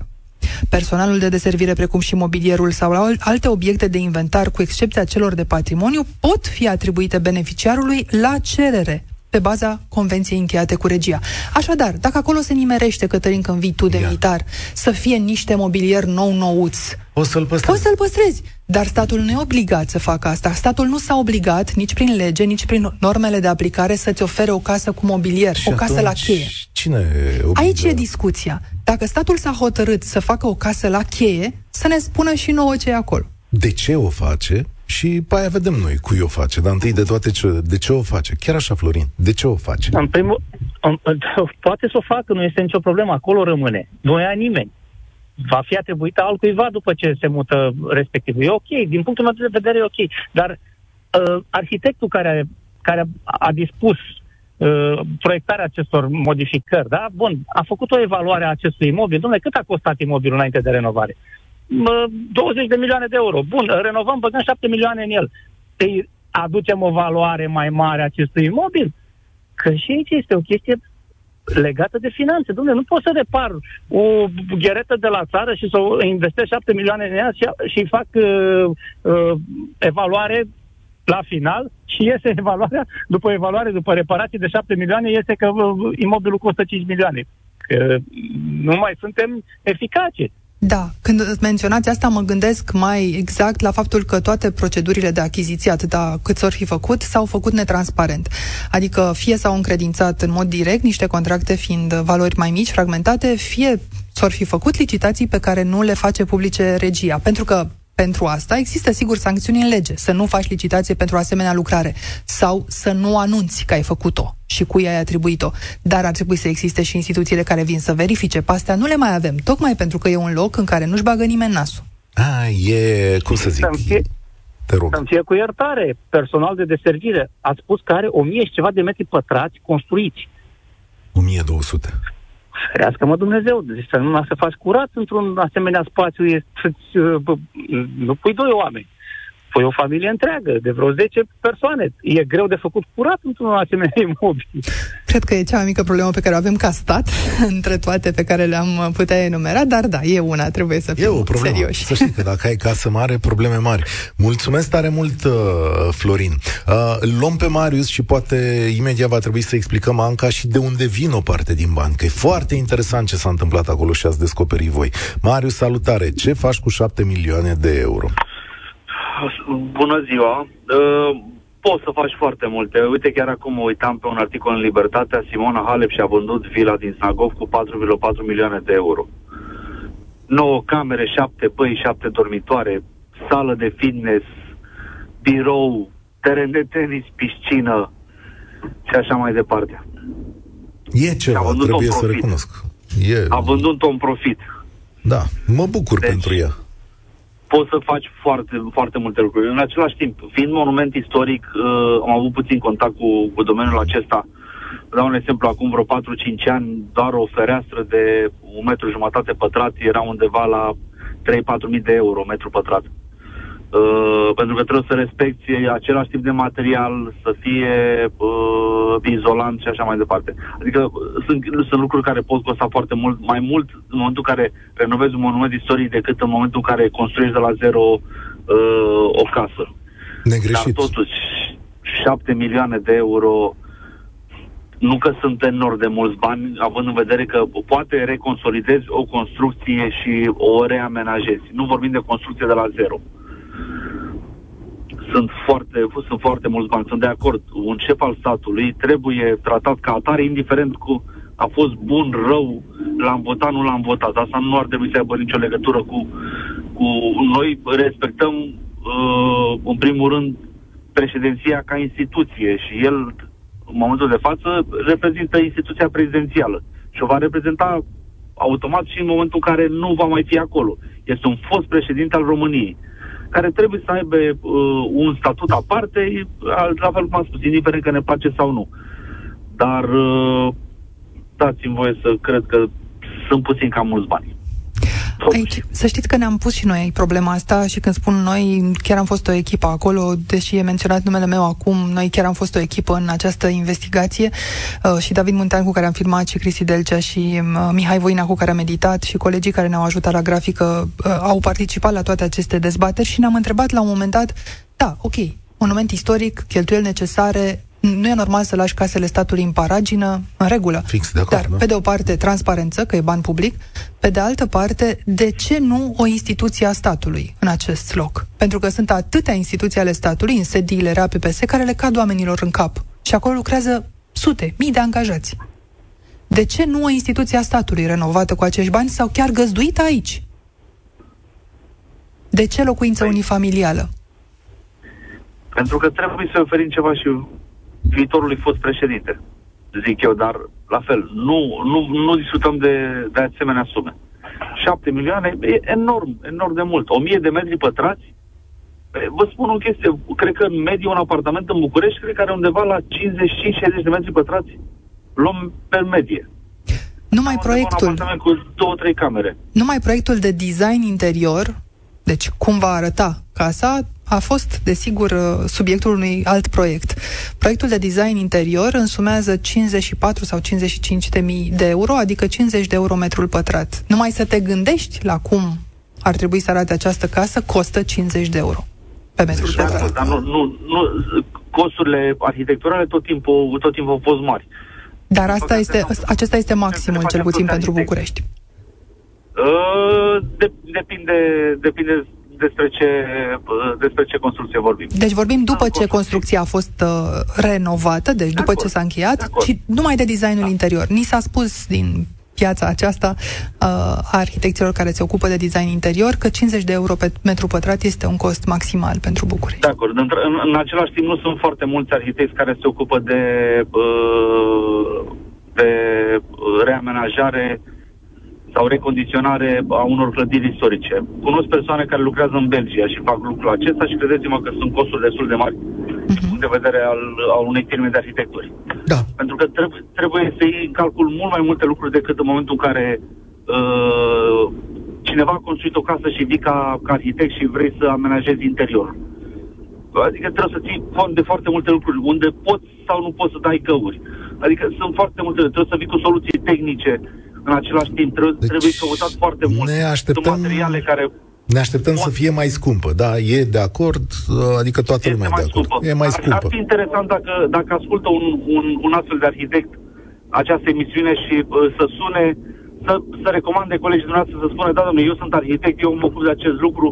Personalul de deservire, precum și mobilierul sau alte obiecte de inventar, cu excepția celor de patrimoniu, pot fi atribuite beneficiarului la cerere pe baza convenției încheiate cu regia. Așadar, dacă acolo se nimerește, Cătălin, când vii tu de militar, să fie niște mobilier nou-nouț, o să-l păstrezi. Poți să-l păstrezi. Dar statul nu e obligat să facă asta. Statul nu s-a obligat nici prin lege, nici prin normele de aplicare să-ți ofere o casă cu mobilier, și o casă la cheie. Cine obligă? Aici e discuția. Dacă statul s-a hotărât să facă o casă la cheie, să ne spună și nouă ce e acolo. De ce o face? Și pe aia vedem noi cui o face, dar întâi de toate ce, de ce o face? Chiar așa, Florin, de ce o face? În primul, în, poate să o facă, nu este nicio problemă, acolo rămâne. Nu ia nimeni. Va fi atribuită altcuiva după ce se mută respectivul. E ok, din punctul meu de vedere e ok, dar uh, arhitectul care, care a dispus uh, proiectarea acestor modificări, da? Bun, a făcut o evaluare a acestui imobil. Dom'le, cât a costat imobilul înainte de renovare? 20 de milioane de euro. Bun, renovăm, băgăm 7 milioane în el. Îi aducem o valoare mai mare a acestui imobil? Că și aici este o chestie legată de finanțe. Dom'le, nu pot să repar o gheretă de la țară și să investesc 7 milioane în ea și, și fac uh, uh, evaluare la final și iese evaluarea, după evaluare, după reparație de 7 milioane, iese că uh, imobilul costă 5 milioane. Că nu mai suntem eficace. Da, când menționați asta, mă gândesc mai exact la faptul că toate procedurile de achiziție, atâta cât s-or fi făcut, s-au făcut netransparent. Adică fie s-au încredințat în mod direct niște contracte fiind valori mai mici, fragmentate, fie s-or fi făcut licitații pe care nu le face publice regia. Pentru că pentru asta există sigur sancțiuni în lege, să nu faci licitație pentru asemenea lucrare sau să nu anunți că ai făcut-o și cui ai atribuit-o. Dar ar trebui să existe și instituțiile care vin să verifice. Pe astea nu le mai avem, tocmai pentru că e un loc în care nu-și bagă nimeni nasul. A, e, cum să zic, fie, te rog. Să-mi fie cu iertare, personal de deservire. Ați spus că are 1000 și ceva de metri pătrați construiți. 1200. Ferească-mă Dumnezeu, deci să nu să faci curat într-un asemenea spațiu, e, uh, nu pui doi oameni pui o familie întreagă, de vreo 10 persoane. E greu de făcut curat într-un asemenea imobil. Cred că e cea mai mică problemă pe care o avem ca stat, între toate pe care le-am putea enumera, dar da, e una, trebuie să fim e o problemă. serioși. Să știi că dacă ai casă mare, probleme mari. Mulțumesc tare mult, uh, Florin. Uh, luăm pe Marius și poate imediat va trebui să explicăm Anca și de unde vin o parte din bani, că e foarte interesant ce s-a întâmplat acolo și ați descoperit voi. Marius, salutare! Ce faci cu 7 milioane de euro? Bună ziua! Uh, poți să faci foarte multe. Uite, chiar acum mă uitam pe un articol în Libertatea, Simona Halep și-a vândut vila din Snagov cu 4,4 milioane de euro. 9 camere, 7 băi, 7 dormitoare, sală de fitness, birou, teren de tenis, piscină și așa mai departe. E ceva, trebuie să recunosc. E... A vândut un profit. Da, mă bucur deci, pentru ea poți să faci foarte, foarte multe lucruri. În același timp, fiind monument istoric, uh, am avut puțin contact cu, cu domeniul acesta. dau un exemplu, acum vreo 4-5 ani, doar o fereastră de un metru jumătate pătrat era undeva la 3-4 mii de euro metru pătrat. Uh, pentru că trebuie să respecti același tip de material, să fie uh, izolant și așa mai departe. Adică uh, sunt, sunt lucruri care pot costa foarte mult, mai mult în momentul în care renovezi un monument istoric decât în momentul în care construiești de la zero uh, o casă. Negreșit. Dar totuși, 7 milioane de euro nu că sunt enorm de mulți bani, având în vedere că poate reconsolidezi o construcție și o reamenajezi. Nu vorbim de construcție de la zero. Sunt foarte, sunt foarte mulți bani, sunt de acord. Un șef al statului trebuie tratat ca atare, indiferent cu a fost bun, rău, l-am votat, nu l-am votat. Asta nu ar trebui să aibă nicio legătură cu, cu noi. Respectăm, uh, în primul rând, președinția ca instituție și el în momentul de față, reprezintă instituția prezidențială și o va reprezenta automat și în momentul în care nu va mai fi acolo. Este un fost președinte al României, care trebuie să aibă uh, un statut aparte, la fel cum am spus, indiferent că ne place sau nu. Dar uh, dați-mi voie să cred că sunt puțin cam mulți bani. Aici, să știți că ne-am pus și noi problema asta și când spun noi, chiar am fost o echipă acolo, deși e menționat numele meu acum, noi chiar am fost o echipă în această investigație uh, și David Muntean cu care am filmat și Cristi Delcea și uh, Mihai Voina cu care am meditat și colegii care ne-au ajutat la grafică uh, au participat la toate aceste dezbateri și ne-am întrebat la un moment dat, da, ok, monument istoric, cheltuieli necesare, nu e normal să lași casele statului în paragină, în regulă. Fix, de acord, Dar, da? pe de o parte, transparență, că e ban public, pe de altă parte, de ce nu o instituție a statului în acest loc? Pentru că sunt atâtea instituții ale statului, în sediile RAPPS, care le cad oamenilor în cap. Și acolo lucrează sute, mii de angajați. De ce nu o instituție a statului renovată cu acești bani sau chiar găzduită aici? De ce locuință păi, unifamilială? Pentru că trebuie să oferim ceva și viitorului fost președinte, zic eu, dar la fel, nu, nu, nu discutăm de, de asemenea sume. 7 milioane e enorm, enorm de mult. 1000 de metri pătrați, vă spun o chestie, cred că în medie un apartament în București, cred că are undeva la 55-60 de metri pătrați, luăm pe medie. Numai proiectul. Un apartament cu două, trei camere. Numai proiectul de design interior, deci cum va arăta casa, a fost, desigur, uh, subiectul unui alt proiect. Proiectul de design interior însumează 54 sau 55 de mii de euro, adică 50 de euro metrul pătrat. Numai să te gândești la cum ar trebui să arate această casă, costă 50 de euro pe metru deci, pătrat. Dar nu, nu, nu, costurile arhitecturale tot timpul, tot timpul au fost mari. Dar asta este, acesta este maximul, cel puțin pentru București. Uh, de, depinde, depinde despre ce, despre ce construcție vorbim. Deci vorbim după ce construcția a fost uh, renovată, deci de după acord. ce s-a încheiat, și numai de designul da. interior. Ni s-a spus din piața aceasta uh, a arhitecților care se ocupă de design interior că 50 de euro pe metru pătrat este un cost maximal pentru București. De acord. În, în, în același timp nu sunt foarte mulți arhitecți care se ocupă de, uh, de reamenajare sau recondiționare a unor clădiri istorice. Cunosc persoane care lucrează în Belgia și fac lucrul acesta și credeți-mă că sunt costuri destul de mari uh-huh. din punct de vedere al, al unei firme de arhitecturi. Da. Pentru că trebuie, trebuie să iei în calcul mult mai multe lucruri decât în momentul în care uh, cineva a construit o casă și vii ca, ca arhitect și vrei să amenajezi interiorul. Adică trebuie să ții fond de foarte multe lucruri, unde poți sau nu poți să dai căuri. Adică sunt foarte multe, trebuie să vii cu soluții tehnice, în același timp trebuie, deci trebuie căutat foarte mult. Ne așteptăm... materiale care ne așteptăm să fie mai scumpă, da, e de acord, adică toată lumea e de acord. Scumpă. E mai scumpă. Ar, ar fi interesant dacă, dacă ascultă un, un, un astfel de arhitect această emisiune și uh, să sune, să, să recomande colegii dumneavoastră să spună, da, domnule, eu sunt arhitect, eu mă ocup de acest lucru,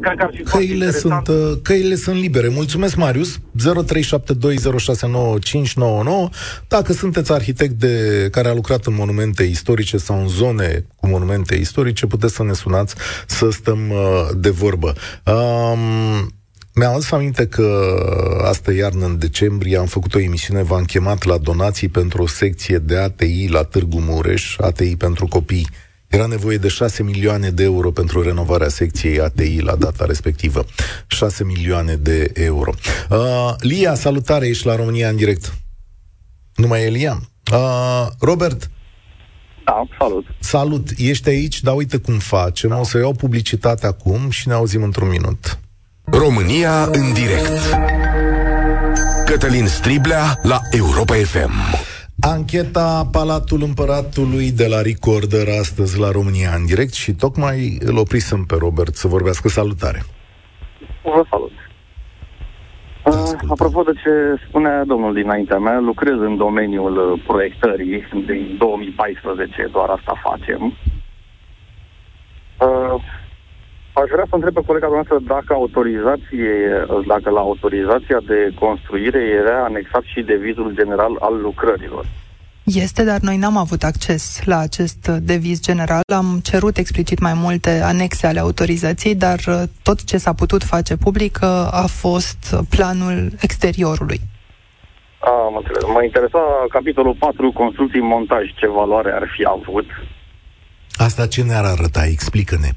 cred că ar fi căile sunt, uh, căile sunt libere. Mulțumesc, Marius. 0372069599. Dacă sunteți arhitect de, care a lucrat în monumente istorice sau în zone cu monumente istorice, puteți să ne sunați să stăm uh, de vorbă. Um, mi-am adus aminte că asta iarnă, în decembrie, am făcut o emisiune, v-am chemat la donații pentru o secție de ATI la Târgu Mureș, ATI pentru copii. Era nevoie de 6 milioane de euro pentru renovarea secției ATI la data respectivă. 6 milioane de euro. Uh, Lia, salutare, ești la România în direct. numai Elian. Uh, Robert, da, salut. Salut, ești aici, dar uite cum facem. Da. O să iau publicitate acum și ne auzim într-un minut. România în direct. Cătălin Striblea la Europa FM. Ancheta Palatul Împăratului de la Recorder astăzi la România în direct și tocmai îl oprisem pe Robert să vorbească. Salutare! Vă salut! Uh, apropo de ce spunea domnul dinaintea mea, lucrez în domeniul uh, proiectării din 2014, doar asta facem. Uh, aș vrea să întreb pe colega noastră dacă autorizație, dacă la autorizația de construire era anexat și devizul general al lucrărilor. Este, dar noi n-am avut acces la acest deviz general. Am cerut explicit mai multe anexe ale autorizației, dar uh, tot ce s-a putut face public uh, a fost planul exteriorului. Am înțeles. Mă interesa capitolul 4, construcții montaj, ce valoare ar fi avut. Asta ce ne-ar arăta? Explică-ne.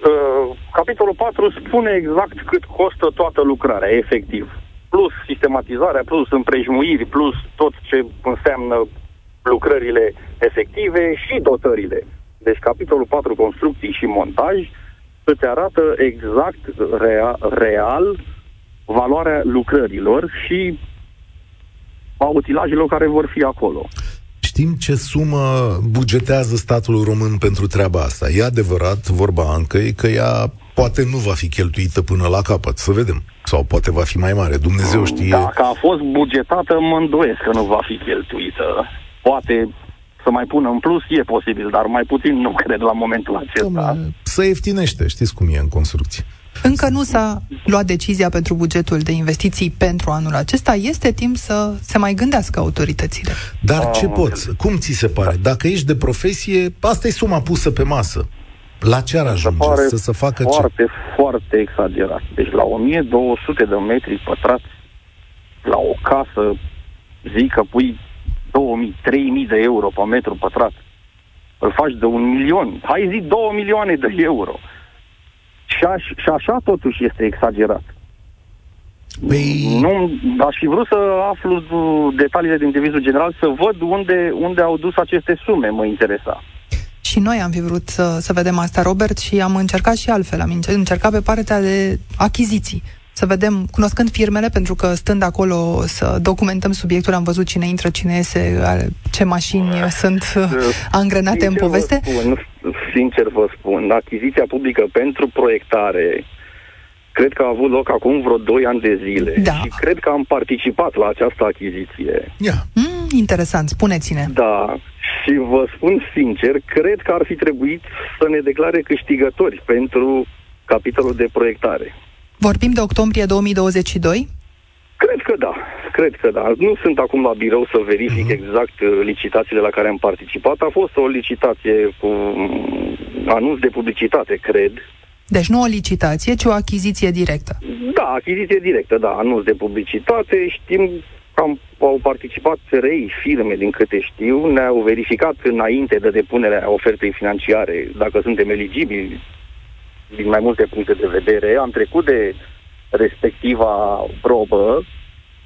Uh, capitolul 4 spune exact cât costă toată lucrarea, efectiv. Plus sistematizarea, plus împrejmuiri, plus tot ce înseamnă lucrările efective și dotările. Deci capitolul 4, construcții și montaj, îți arată exact rea, real valoarea lucrărilor și a utilajelor care vor fi acolo. Știm ce sumă bugetează statul român pentru treaba asta. E adevărat, vorba Ancăi, că ea poate nu va fi cheltuită până la capăt. Să vedem. Sau poate va fi mai mare. Dumnezeu știe. Dacă a fost bugetată, mă îndoiesc că nu va fi cheltuită poate să mai pună în plus, e posibil, dar mai puțin nu cred la momentul acesta. Dom'le, să ieftinește, știți cum e în construcție. Încă nu s-a luat decizia pentru bugetul de investiții pentru anul acesta. Este timp să se mai gândească autoritățile. Dar ce poți? Cum ți se pare? Dacă ești de profesie, asta e suma pusă pe masă. La ce ar ajunge? Se să se facă foarte, ce? foarte exagerat. Deci la 1200 de metri pătrați, la o casă, zic că pui 2000, 3000 de euro pe metru pătrat. Îl faci de un milion. Hai zi 2 milioane de euro. Și, aș, și așa totuși este exagerat. Păi... Nu, aș fi vrut să aflu detaliile din devizul general, să văd unde, unde au dus aceste sume, mă interesa. Și noi am fi vrut să, să vedem asta, Robert, și am încercat și altfel. Am încercat pe partea de achiziții să vedem, cunoscând firmele, pentru că stând acolo să documentăm subiectul, am văzut cine intră, cine iese, ce mașini sunt angrenate sincer în poveste. Vă spun, sincer vă spun, achiziția publică pentru proiectare cred că a avut loc acum vreo 2 ani de zile da. și cred că am participat la această achiziție. Yeah. Mm, interesant, spuneți-ne. Da, și vă spun sincer, cred că ar fi trebuit să ne declare câștigători pentru capitolul de proiectare. Vorbim de octombrie 2022? Cred că da, cred că da. Nu sunt acum la birou să verific uh-huh. exact uh, licitațiile la care am participat. A fost o licitație cu mm, anunț de publicitate, cred. Deci nu o licitație, ci o achiziție directă. Da, achiziție directă, da, anunț de publicitate. Știm că am, au participat trei firme, din câte știu, ne-au verificat înainte de depunerea ofertei financiare dacă suntem eligibili din mai multe puncte de vedere. Am trecut de respectiva probă,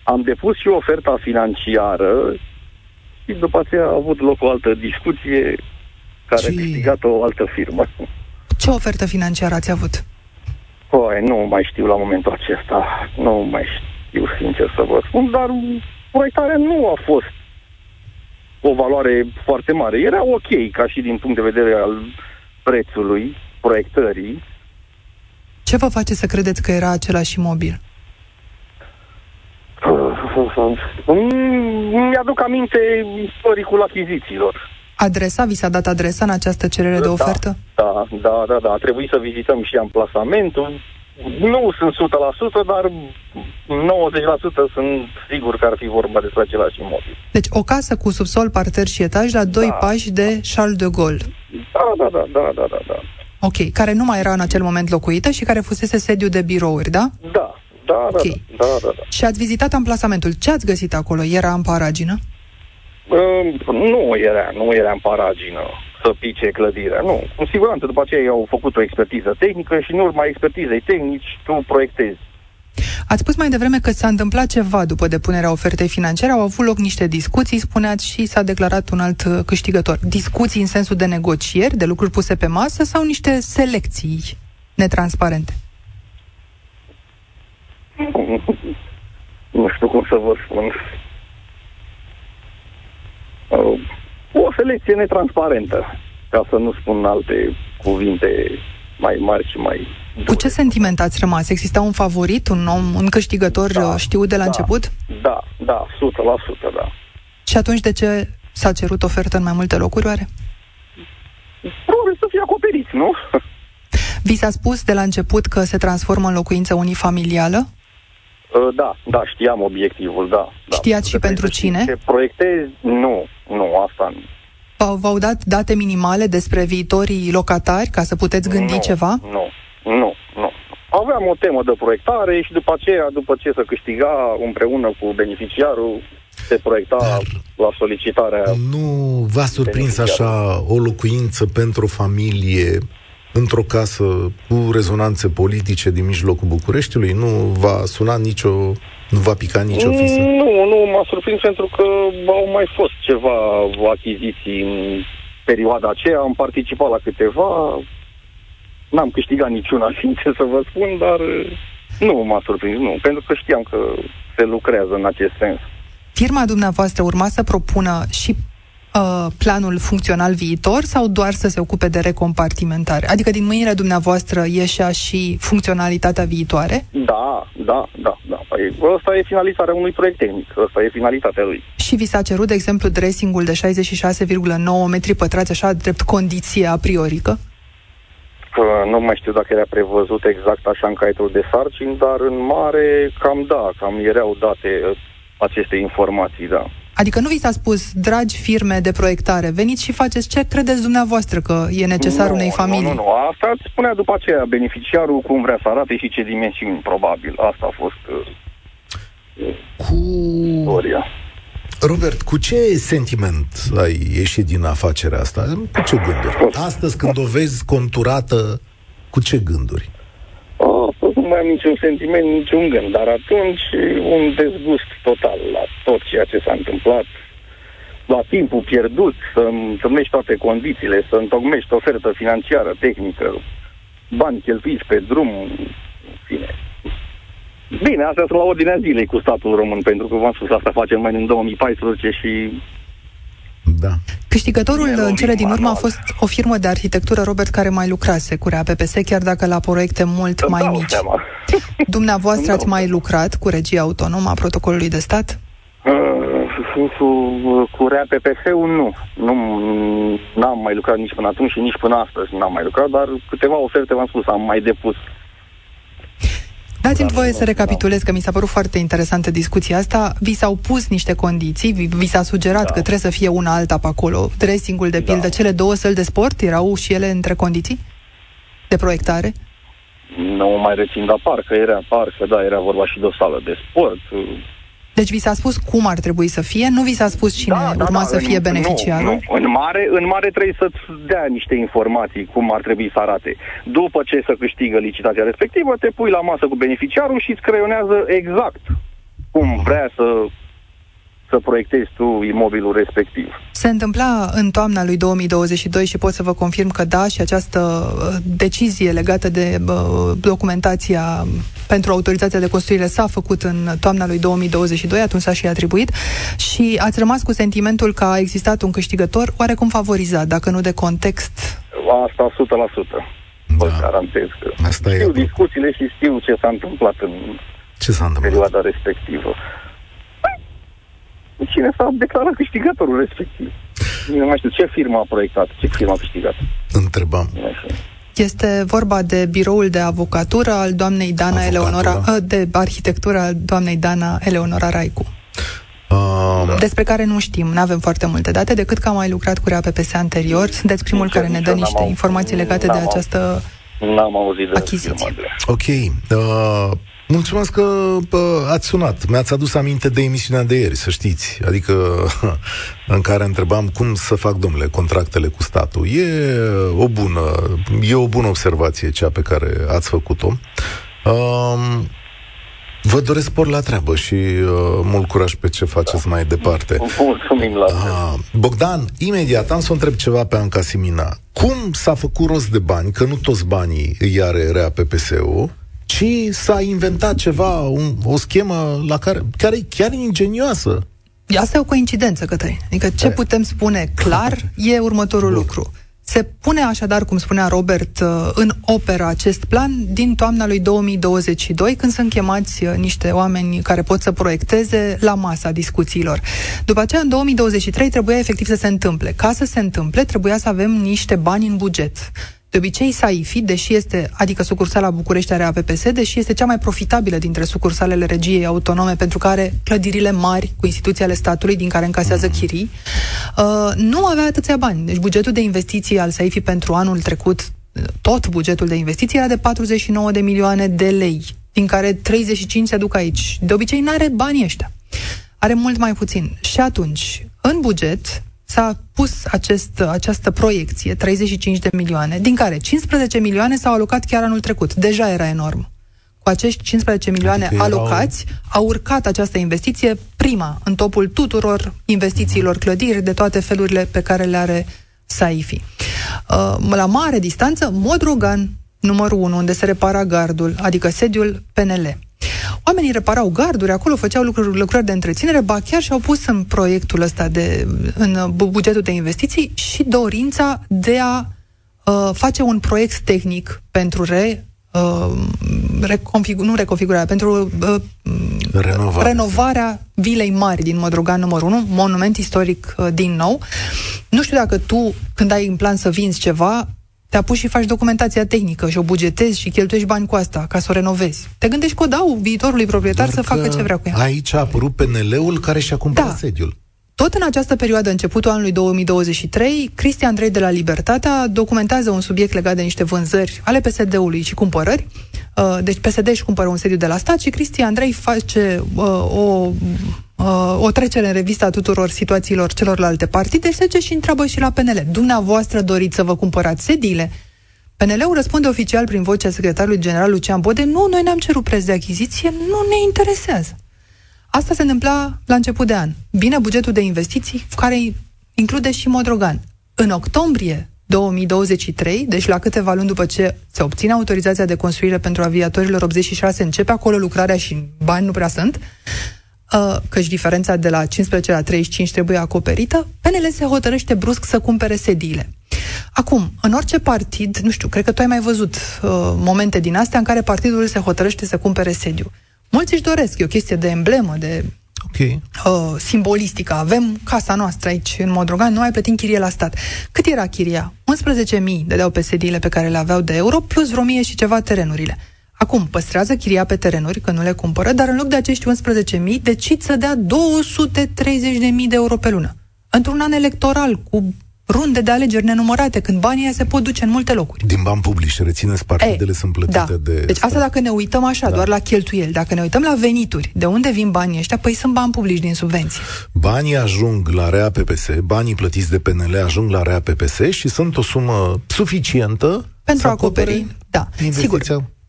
am depus și oferta financiară și după aceea a avut loc o altă discuție care Ce... a câștigat o altă firmă. Ce ofertă financiară ați avut? Păi, nu mai știu la momentul acesta. Nu mai știu, sincer să vă spun, dar proiectarea nu a fost o valoare foarte mare. Era ok, ca și din punct de vedere al prețului proiectării, ce vă face să credeți că era același imobil? Mi-aduc aminte istoricul achizițiilor. Adresa? Vi s-a dat adresa în această cerere da, de ofertă? Da, da, da, da. A trebuit să vizităm și amplasamentul. Nu sunt 100%, dar 90% sunt sigur că ar fi vorba despre același imobil. Deci o casă cu subsol, parter și etaj la doi da. pași de Charles de Gaulle. Da, da, da, da, da, da. da. Ok, care nu mai era în acel moment locuită și care fusese sediu de birouri, da? Da, da, okay. da, da, da, da. Și ați vizitat amplasamentul. Ce ați găsit acolo? Era în paragină? Uh, nu era, nu era în paragină să pice clădirea, nu. Cu siguranță, după aceea au făcut o expertiză tehnică și în urma expertizei tehnici tu proiectezi. Ați spus mai devreme că s-a întâmplat ceva după depunerea ofertei financiare, au avut loc niște discuții, spuneați, și s-a declarat un alt uh, câștigător. Discuții în sensul de negocieri, de lucruri puse pe masă sau niște selecții netransparente? Nu știu cum să vă spun. Uh, o selecție netransparentă, ca să nu spun alte cuvinte mai mari și mai cu ce sentiment ați rămas? Exista un favorit, un om, un câștigător da, uh, știut de la da, început? Da, da, 100%, da. Și atunci de ce s-a cerut ofertă în mai multe locuri, oare? Probabil să fie acoperiți, nu? Vi s-a spus de la început că se transformă în locuință unifamilială? Uh, da, da, știam obiectivul, da. da. Știați și pentru cine? Ce proiectez? Nu, nu, asta nu. V-au dat date minimale despre viitorii locatari ca să puteți gândi nu, ceva? Nu, nu, nu. Aveam o temă de proiectare și după aceea, după ce să câștiga împreună cu beneficiarul, se proiecta Dar la solicitarea... Nu v-a surprins așa o locuință pentru o familie într-o casă cu rezonanțe politice din mijlocul Bucureștiului? Nu va suna nicio... nu va pica nicio fisă? Nu, nu m-a surprins pentru că au mai fost ceva achiziții în perioada aceea, am participat la câteva, N-am câștigat niciuna, sincer să vă spun, dar uh, nu m-a surprins, nu, pentru că știam că se lucrează în acest sens. Firma dumneavoastră urma să propună și uh, planul funcțional viitor sau doar să se ocupe de recompartimentare? Adică din mâinile dumneavoastră ieșea și funcționalitatea viitoare? Da, da, da, da. Păi, ăsta e finalizarea unui proiect tehnic, ăsta e finalitatea lui. Și vi s-a cerut, de exemplu, dressingul de 66,9 metri pătrați, așa, drept condiție a priorică? nu mai știu dacă era prevăzut exact așa în caietul de sarcini, dar în mare cam da, cam erau date uh, aceste informații, da. Adică nu vi s-a spus, dragi firme de proiectare, veniți și faceți ce credeți dumneavoastră că e necesar nu, unei familii? Nu, nu, nu. Asta spunea după aceea beneficiarul cum vrea să arate și ce dimensiuni, probabil. Asta a fost uh, cu... Istoria. Robert, cu ce sentiment ai ieșit din afacerea asta? Cu ce gânduri? Astăzi, când o vezi conturată, cu ce gânduri? Oh, nu mai am niciun sentiment, niciun gând, dar atunci un dezgust total la tot ceea ce s-a întâmplat, la timpul pierdut, să întâlnești toate condițiile, să întocmești ofertă financiară, tehnică, bani cheltuiți pe drum, în fine, Bine, astea sunt la ordinea zilei cu statul român, pentru că v-am spus, asta facem mai în 2014 și da. Câștigătorul în cele din urmă a fost o firmă de arhitectură, Robert, care mai lucrase cu RAPPS, chiar dacă la proiecte mult Îmi mai mici. Seama. Dumneavoastră ați mai lucrat cu regia autonomă a protocolului de stat? Uh, cu, cu RAPPS-ul nu. nu. N-am mai lucrat nici până atunci și nici până astăzi n-am mai lucrat, dar câteva oferte, v-am spus, am mai depus Dați-mi voie să recapitulez, că mi s-a părut foarte interesantă discuția asta. Vi s-au pus niște condiții, vi, vi s-a sugerat da. că trebuie să fie una alta pe acolo. Dressingul, de pildă, da. cele două săli de sport erau și ele între condiții de proiectare? Nu mai rețin, dar parcă era, parcă, da, era vorba și de o sală de sport, deci vi s-a spus cum ar trebui să fie, nu vi s-a spus cine da, da urma da, să fie beneficiarul? Nu, nu. În, mare, în mare trebuie să-ți dea niște informații cum ar trebui să arate. După ce să câștigă licitația respectivă, te pui la masă cu beneficiarul și îți creionează exact cum vrea să să proiectezi tu imobilul respectiv. Se întâmpla în toamna lui 2022 și pot să vă confirm că da, și această uh, decizie legată de uh, documentația pentru autorizația de construire s-a făcut în toamna lui 2022, atunci s-a și atribuit și ați rămas cu sentimentul că a existat un câștigător oarecum favorizat, dacă nu de context. Asta 100%. Da. Vă garantez că Asta știu e discuțiile și știu ce s-a întâmplat în ce s-a întâmplat? perioada respectivă cine s-a declarat câștigătorul respectiv. Nu mai știu ce firmă a proiectat, ce firmă a câștigat. Întrebam. Este vorba de biroul de avocatură al doamnei Dana Avocatura. Eleonora, ă, de arhitectură al doamnei Dana Eleonora Raicu. Um, despre care nu știm, nu avem foarte multe date, decât că am mai lucrat cu RAPPS anterior. Sunteți primul care ne dă niște informații legate de această N-am auzit de achiziție. Ok. Uh, Mulțumesc că bă, ați sunat. Mi-ați adus aminte de emisiunea de ieri, să știți. Adică în care întrebam cum să fac, domnule, contractele cu statul. E o bună, e o bună observație cea pe care ați făcut-o. Um, Vă doresc spor la treabă și uh, mult curaj pe ce faceți da. mai departe. Mulțumim la uh, Bogdan, imediat am să întreb ceva pe Anca Simina. Cum s-a făcut rost de bani, că nu toți banii îi are rea PPS-ul, ci s-a inventat ceva, un, o schemă la care, care e chiar ingenioasă. Asta e o coincidență, Cătălin. Adică ce putem spune clar e următorul Bun. lucru. Se pune așadar, cum spunea Robert, uh, în opera acest plan din toamna lui 2022, când sunt chemați uh, niște oameni care pot să proiecteze la masa discuțiilor. După aceea, în 2023, trebuia efectiv să se întâmple. Ca să se întâmple, trebuia să avem niște bani în buget. De obicei, SAIFI, deși este, adică sucursala București are APPS, deși este cea mai profitabilă dintre sucursalele regiei autonome pentru care clădirile mari cu instituții ale statului din care încasează chirii, uh, nu avea atâția bani. Deci bugetul de investiții al SAIFI pentru anul trecut, tot bugetul de investiții era de 49 de milioane de lei, din care 35 se duc aici. De obicei, nu are banii ăștia. Are mult mai puțin. Și atunci, în buget, s-a pus acest, această proiecție, 35 de milioane, din care 15 milioane s-au alocat chiar anul trecut. Deja era enorm. Cu acești 15 milioane adică alocați, erau... a urcat această investiție prima în topul tuturor investițiilor clădiri de toate felurile pe care le are Saifi. Uh, la mare distanță, Modrogan, numărul 1, unde se repara gardul, adică sediul PNL. Oamenii reparau garduri, acolo făceau lucruri, lucrări de întreținere, ba chiar și-au pus în proiectul ăsta de, în bugetul de investiții și dorința de a uh, face un proiect tehnic pentru re, uh, reconfigu- nu reconfigurarea, pentru uh, Renovare. renovarea Vilei Mari din Modrogan numărul 1, monument istoric uh, din nou. Nu știu dacă tu, când ai în plan să vinzi ceva, te apuci și faci documentația tehnică și o bugetezi și cheltuiești bani cu asta ca să o renovezi. Te gândești că o dau viitorului proprietar Doar să facă ce vrea cu ea. Aici a apărut PNL-ul care și-a cumpărat da. sediul. Tot în această perioadă, începutul anului 2023, Cristian Andrei de la Libertatea documentează un subiect legat de niște vânzări ale PSD-ului și cumpărări. Uh, deci PSD își cumpără un sediu de la stat și Cristian Andrei face uh, o uh, o trecere în revista tuturor situațiilor celorlalte partide și se și întreabă și la PNL. Dumneavoastră doriți să vă cumpărați sediile? PNL-ul răspunde oficial prin vocea secretarului general Lucian Bode, nu, noi n-am cerut preț de achiziție, nu ne interesează. Asta se întâmpla la început de an. Bine bugetul de investiții, care include și Modrogan. În octombrie 2023, deci la câteva luni după ce se obține autorizația de construire pentru aviatorilor 86, începe acolo lucrarea și bani nu prea sunt, uh, căci diferența de la 15 la 35 trebuie acoperită, PNL se hotărăște brusc să cumpere sediile. Acum, în orice partid, nu știu, cred că tu ai mai văzut uh, momente din astea în care partidul se hotărăște să cumpere sediu. Mulți își doresc, e o chestie de emblemă, de okay. uh, simbolistică. Avem casa noastră aici, în Modrogan, nu mai plătim chirie la stat. Cât era chiria? 11.000 dădeau pe sediile pe care le aveau de euro, plus vreo mie și ceva terenurile. Acum, păstrează chiria pe terenuri, că nu le cumpără, dar în loc de acești 11.000, decid să dea 230.000 de euro pe lună. Într-un an electoral, cu runde de alegeri nenumărate, când banii se pot duce în multe locuri. Din bani publici, rețineți, partidele Ei, sunt plătite da. de... Deci asta dacă ne uităm așa, da. doar la cheltuieli. Dacă ne uităm la venituri, de unde vin banii ăștia? Păi sunt bani publici din subvenții. Banii ajung la REA PPS, banii plătiți de PNL ajung la REA PPS și sunt o sumă suficientă pentru a acoperi, da, sigur.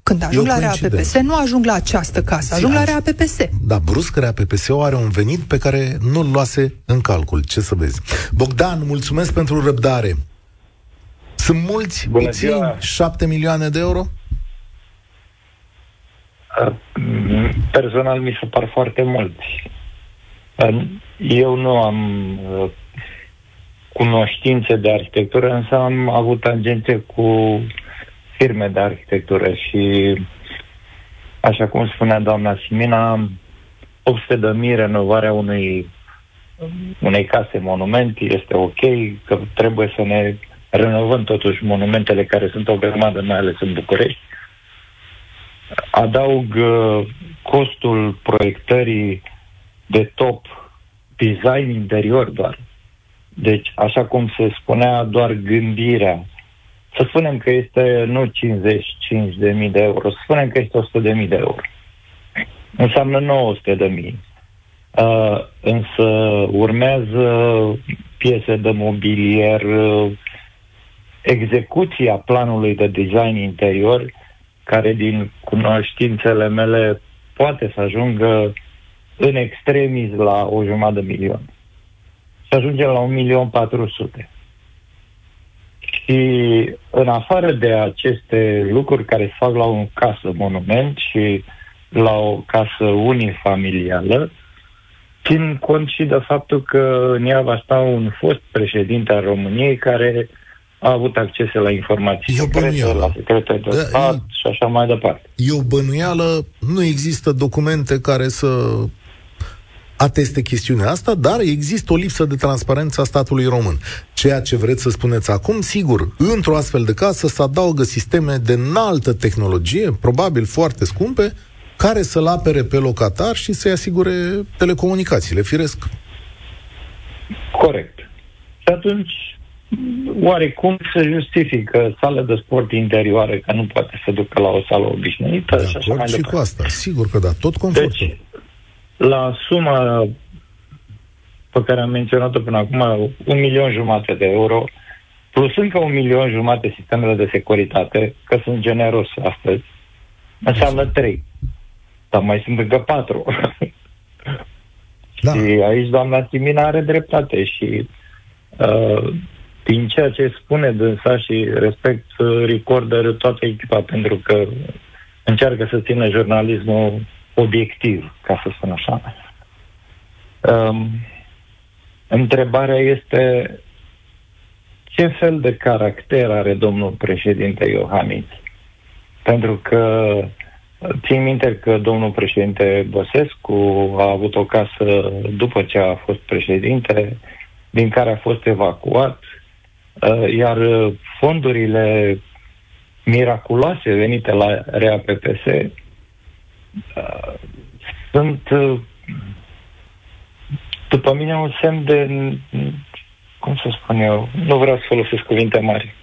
Când ajung la RAPPS, nu ajung la această casă, ajung la RAPPS. Da, brusc RAPPS-ul are un venit pe care nu-l luase în calcul. Ce să vezi? Bogdan, mulțumesc pentru răbdare. Sunt mulți, Bună puțini, ziua. 7 milioane de euro? Personal mi se par foarte mulți. Eu nu am cunoștințe de arhitectură, însă am avut tangente cu firme de arhitectură și, așa cum spunea doamna Simina, 800 de mii renovarea unui, unei case monument este ok, că trebuie să ne renovăm totuși monumentele care sunt o grămadă, mai ales în București. Adaug uh, costul proiectării de top design interior doar. Deci, așa cum se spunea, doar gândirea să spunem că este nu 55 de mii de euro, să spunem că este 100 de mii de euro. Înseamnă 900 de mii. Uh, însă urmează piese de mobilier, uh, execuția planului de design interior, care din cunoștințele mele poate să ajungă în extremis la o jumătate de milion. Să ajungem la un milion patru sute. Și în afară de aceste lucruri care se fac la o casă monument și la o casă unifamilială, țin cont și de faptul că în ea va sta un fost președinte al României care a avut accese la informații e o secrete, la secrete de da, stat e, și așa mai departe. E o bănuială, nu există documente care să ateste chestiunea asta, dar există o lipsă de transparență a statului român. Ceea ce vreți să spuneți acum, sigur, într-o astfel de casă să adaugă sisteme de înaltă tehnologie, probabil foarte scumpe, care să-l apere pe locatar și să-i asigure telecomunicațiile, firesc. Corect. Și atunci, oarecum se justifică sală de sport interioare, că nu poate să ducă la o sală obișnuită de și așa mai și departe. cu asta, sigur că da, tot confortul. Deci, la suma pe care am menționat-o până acum, un milion jumate de euro, plus încă un milion jumate sistemele de securitate, că sunt generos astăzi, înseamnă trei. Dar mai sunt încă patru. Da. și aici doamna Timina are dreptate și uh, din ceea ce spune dânsa și respect uh, recorder toată echipa pentru că încearcă să țină jurnalismul obiectiv, ca să spun așa. Um, întrebarea este ce fel de caracter are domnul președinte Iohannis? Pentru că țin minte că domnul președinte Băsescu a avut o casă după ce a fost președinte, din care a fost evacuat, uh, iar fondurile miraculoase venite la RAPPS Uh, sunt, uh, după mine, un semn de, cum să spun eu, nu vreau să folosesc cuvinte mari,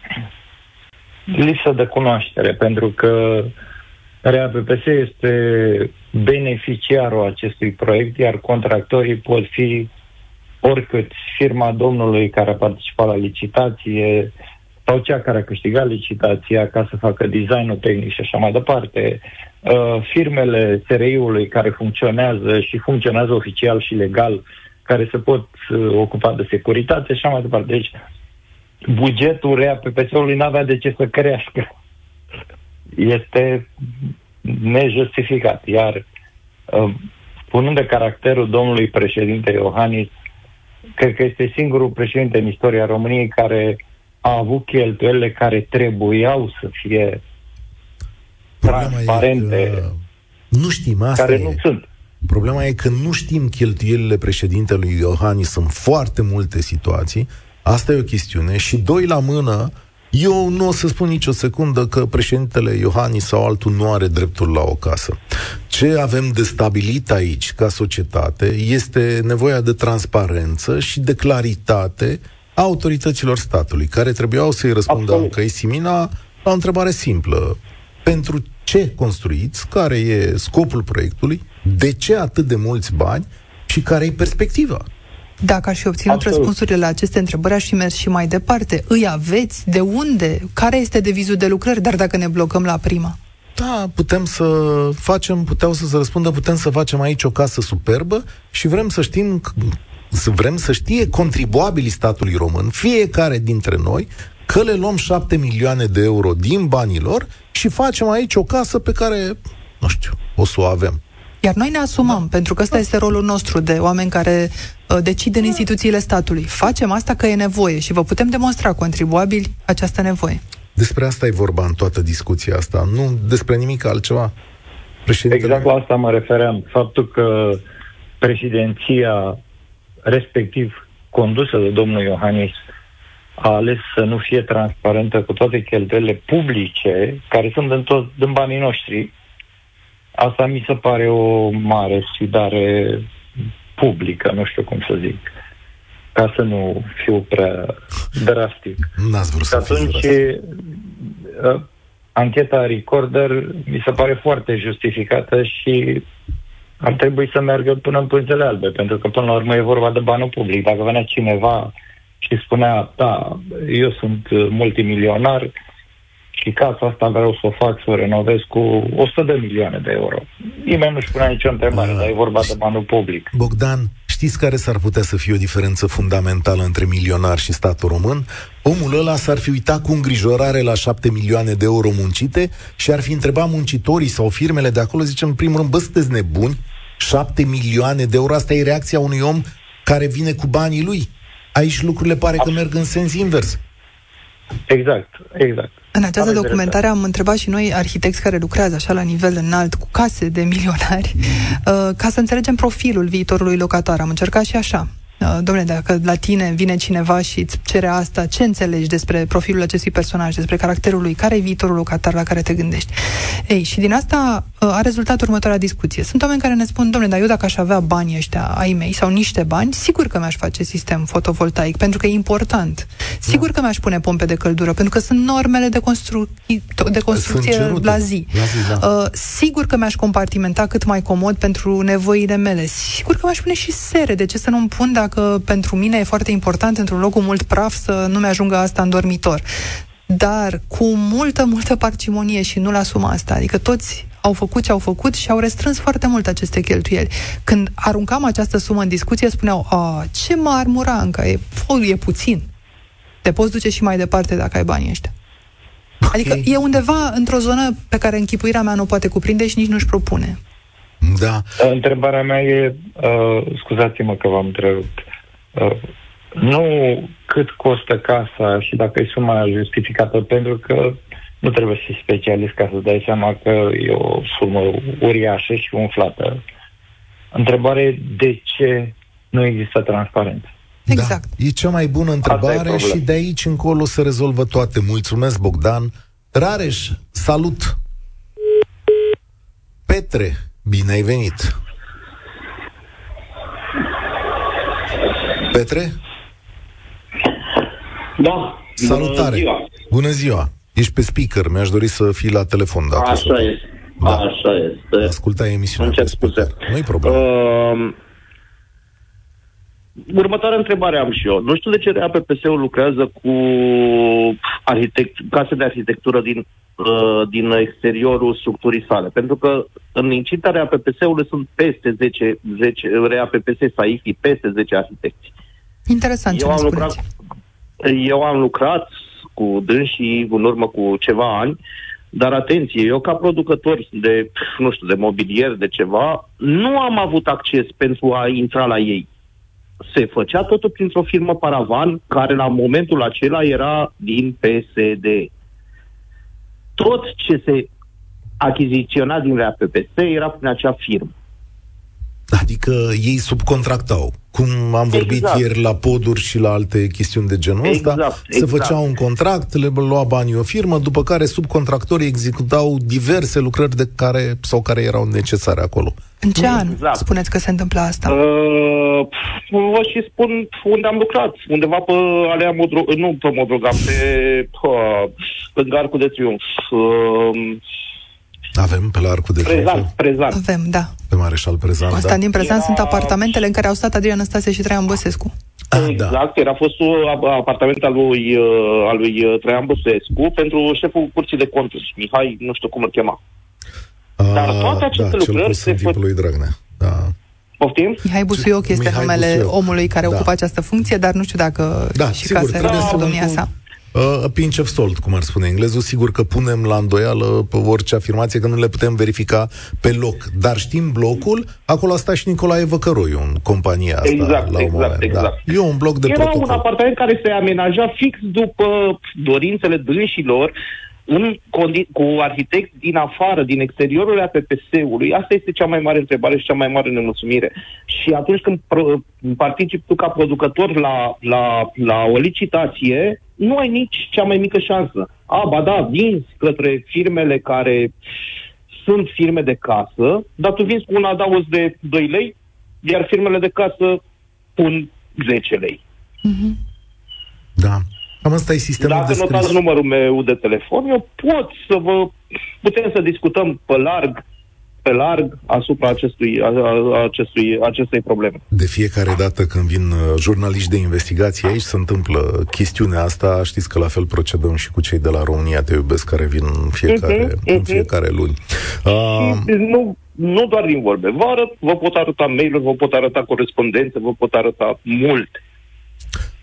lipsă de cunoaștere, pentru că RAPPS este beneficiarul acestui proiect, iar contractorii pot fi oricât firma domnului care a participat la licitație, sau cea care a câștigat licitația ca să facă designul tehnic și așa mai departe, uh, firmele SRI-ului care funcționează și funcționează oficial și legal, care se pot uh, ocupa de securitate și așa mai departe. Deci, bugetul REA-PPS-ului nu avea de ce să crească. Este nejustificat. Iar, uh, spunând de caracterul domnului președinte Iohannis, cred că este singurul președinte în istoria României care a avut cheltuielile care trebuiau să fie Problema transparente, nu știm, asta care e. nu sunt. Problema e că nu știm cheltuielile președintelui Iohannis în foarte multe situații. Asta e o chestiune. Și doi la mână, eu nu o să spun nicio secundă că președintele Iohannis sau altul nu are dreptul la o casă. Ce avem de stabilit aici, ca societate, este nevoia de transparență și de claritate a autorităților statului, care trebuiau să-i răspundă Anca Simina la o întrebare simplă. Pentru ce construiți? Care e scopul proiectului? De ce atât de mulți bani? Și care e perspectiva? Dacă aș fi obținut Absolut. răspunsurile la aceste întrebări, aș fi mers și mai departe. Îi aveți? De unde? Care este devizul de lucrări? Dar dacă ne blocăm la prima? Da, putem să facem, puteau să se răspundă, putem să facem aici o casă superbă și vrem să știm vrem să știe contribuabilii statului român, fiecare dintre noi, că le luăm 7 milioane de euro din banii lor și facem aici o casă pe care, nu știu, o să o avem. Iar noi ne asumăm, da. pentru că ăsta este rolul nostru de oameni care uh, decid în instituțiile statului. Facem asta că e nevoie și vă putem demonstra contribuabili această nevoie. Despre asta e vorba în toată discuția asta, nu despre nimic altceva. Președintele... Exact la asta mă refeream. Faptul că președinția respectiv condusă de domnul Iohannis, a ales să nu fie transparentă cu toate cheltuielile publice, care sunt din, tot, din banii noștri, asta mi se pare o mare sfidare publică, nu știu cum să zic, ca să nu fiu prea drastic. N-ați vrut să atunci, uh, ancheta Recorder mi se pare foarte justificată și ar trebui să meargă până în pânzele albe, pentru că până la urmă e vorba de banul public. Dacă venea cineva și spunea, da, eu sunt multimilionar și casa asta vreau să o fac, să o renovez cu 100 de milioane de euro. nimeni nu-și punea nicio întrebare, uh, dar e vorba de banul public. Bogdan, știți care s-ar putea să fie o diferență fundamentală între milionar și statul român? Omul ăla s-ar fi uitat cu îngrijorare la șapte milioane de euro muncite și ar fi întrebat muncitorii sau firmele de acolo, zicem, în primul rând, bă, sunteți nebuni? Șapte milioane de euro, asta e reacția unui om care vine cu banii lui. Aici lucrurile pare că merg în sens invers. Exact, exact. În această documentare am întrebat și noi arhitecți care lucrează așa la nivel înalt cu case de milionari uh, ca să înțelegem profilul viitorului locatar. Am încercat și așa. Uh, domnule, dacă la tine vine cineva și îți cere asta, ce înțelegi despre profilul acestui personaj, despre caracterul lui, care e viitorul locatar la care te gândești? Ei, și din asta uh, a rezultat următoarea discuție. Sunt oameni care ne spun, domnule, dar eu dacă aș avea bani ăștia ai mei sau niște bani, sigur că mi-aș face sistem fotovoltaic, pentru că e important. Sigur da. că mi-aș pune pompe de căldură, pentru că sunt normele de, constru- de construcție la zi. La zi da. uh, sigur că mi-aș compartimenta cât mai comod pentru nevoile mele. Sigur că mi-aș pune și sere. De ce să nu-mi pun dacă că pentru mine e foarte important într-un loc cu mult praf să nu mi-ajungă asta în dormitor. Dar cu multă, multă parcimonie și nu la suma asta. Adică toți au făcut ce au făcut și au restrâns foarte mult aceste cheltuieli. Când aruncam această sumă în discuție, spuneau, a, ce mă armura încă, e, e puțin. Te poți duce și mai departe dacă ai banii ăștia. Adică okay. e undeva într-o zonă pe care închipuirea mea nu poate cuprinde și nici nu-și propune. Da. Întrebarea mea e, uh, scuzați-mă că v-am întrerupt, uh, nu cât costă casa și dacă e suma justificată, pentru că nu trebuie să fii specialist ca să dai seama că e o sumă uriașă și umflată. Întrebarea e de ce nu există transparență. Exact. Da, e cea mai bună întrebare și de aici încolo se rezolvă toate. Mulțumesc, Bogdan. Rareș, salut! Petre, Bine ai venit! Petre? Da. Salutare! Bună ziua! Bună ziua! Ești pe speaker, mi-aș dori să fii la telefon. Dacă Așa este. Da. Așa este. Asculta emisiunea pe speaker. Nu-i problemă. Uh, următoarea întrebare am și eu. Nu știu de ce RAPPS-ul lucrează cu arhitect, case de arhitectură din Uh, din exteriorul structurii sale. Pentru că în incitarea PPS-ului sunt peste 10, 10 RAPPS SAIFI, peste 10 arhitecți. Interesant eu ce am lucrat, Eu am lucrat cu dânsii în urmă cu ceva ani, dar atenție, eu ca producător de, nu știu, de mobilier, de ceva, nu am avut acces pentru a intra la ei. Se făcea totul printr-o firmă paravan, care la momentul acela era din PSD tot ce se achiziționa din RAPPS era prin acea firmă. Adică ei subcontractau. Cum am vorbit exact. ieri la poduri și la alte chestiuni de genul ăsta, exact, se exact. făcea un contract, le lua banii o firmă, după care subcontractorii executau diverse lucrări de care sau care erau necesare acolo. În ce an exact. spuneți că se întâmplă asta? Uh, vă și spun unde am lucrat. Undeva pe alea Modro... Nu pe Modroga, pe... Uh, pe Garcul de Triunf. Uh, avem pe la Arcul de Prezant, prezant. Avem, da. Pe Mareșal Prezant, Constantin da. Prezant Era... sunt apartamentele în care au stat Adrian Năstase și Traian Băsescu. Ah, da. exact, da. era fostul apartament al lui, uh, al lui uh, Traian Băsescu pentru șeful curții de conturi, Mihai, nu știu cum îl chema. Dar toate aceste da, lucrări se fă... lui Dragnea. Da. Poftim? Mihai Busuioc este Mihai numele Busuioc. omului care da. ocupă această funcție, dar nu știu dacă da, și sigur, ca să era domnia sa. Uh, pinch of salt, cum ar spune englezul, sigur că punem la îndoială pe orice afirmație că nu le putem verifica pe loc. Dar știm blocul, acolo a stat și Nicolae Văcăroiu în compania asta. Exact, la un exact, moment, da. exact. Da. E un bloc de Era protocol. un apartament care se amenaja fix după dorințele dânșilor, în condi- cu arhitecți din afară, din exteriorul APPS-ului, asta este cea mai mare întrebare și cea mai mare nemulțumire. Și atunci când pro- participi tu ca producător la, la, la o licitație, nu ai nici cea mai mică șansă. A, ba da, vinzi către firmele care sunt firme de casă, dar tu vinzi cu un adaos de 2 lei, iar firmele de casă pun 10 lei. Mm-hmm. Da. Cam asta e sistemul Dacă descris. notați numărul meu de telefon, eu pot să vă... Putem să discutăm pe larg pe larg asupra acestui, a, a, acestui, acestei probleme. De fiecare dată când vin uh, jurnaliști de investigație aici se întâmplă chestiunea asta, știți că la fel procedăm și cu cei de la România Te Iubesc care vin în fiecare, uh-huh, uh-huh. În fiecare luni. Uh, nu, nu doar din vorbe. Vă, arăt, vă pot arăta mail vă pot arăta corespondențe, vă pot arăta multe.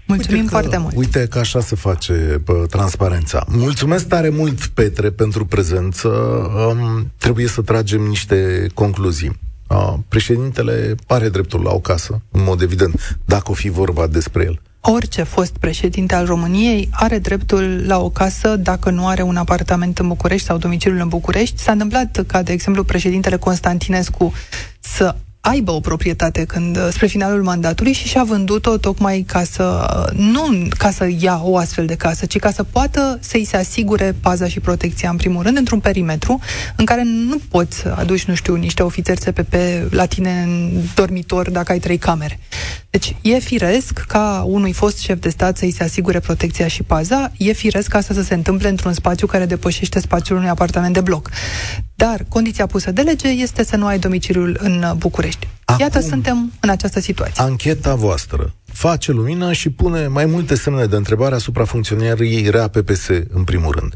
Mulțumim uite că, foarte mult. Uite că așa se face pă, transparența. Mulțumesc tare mult, Petre, pentru prezență. Um, trebuie să tragem niște concluzii. Uh, președintele are dreptul la o casă, în mod evident, dacă o fi vorba despre el orice fost președinte al României are dreptul la o casă dacă nu are un apartament în București sau domiciliul în București. S-a întâmplat ca, de exemplu, președintele Constantinescu să aibă o proprietate când, spre finalul mandatului și și-a vândut-o tocmai ca să, nu ca să ia o astfel de casă, ci ca să poată să-i se asigure paza și protecția, în primul rând, într-un perimetru în care nu poți aduci, nu știu, niște ofițeri SPP la tine în dormitor dacă ai trei camere. Deci e firesc ca unui fost șef de stat să-i se asigure protecția și paza, e firesc ca asta să se întâmple într-un spațiu care depășește spațiul unui apartament de bloc. Dar condiția pusă de lege este să nu ai domiciliul în București. Acum, Iată, suntem în această situație. Ancheta voastră face lumină și pune mai multe semne de întrebare asupra funcționării RAPPS, în primul rând.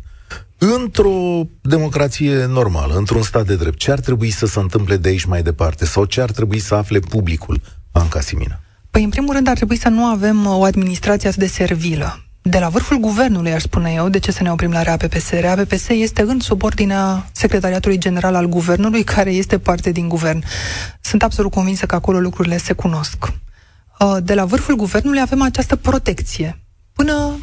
Într-o democrație normală, într-un stat de drept, ce ar trebui să se întâmple de aici mai departe? Sau ce ar trebui să afle publicul, Anca Simina? Păi, în primul rând, ar trebui să nu avem o administrație atât de servilă de la vârful guvernului, aș spune eu, de ce să ne oprim la RAPPS? RAPPS este în subordinea Secretariatului General al Guvernului, care este parte din guvern. Sunt absolut convinsă că acolo lucrurile se cunosc. Uh, de la vârful guvernului avem această protecție. Până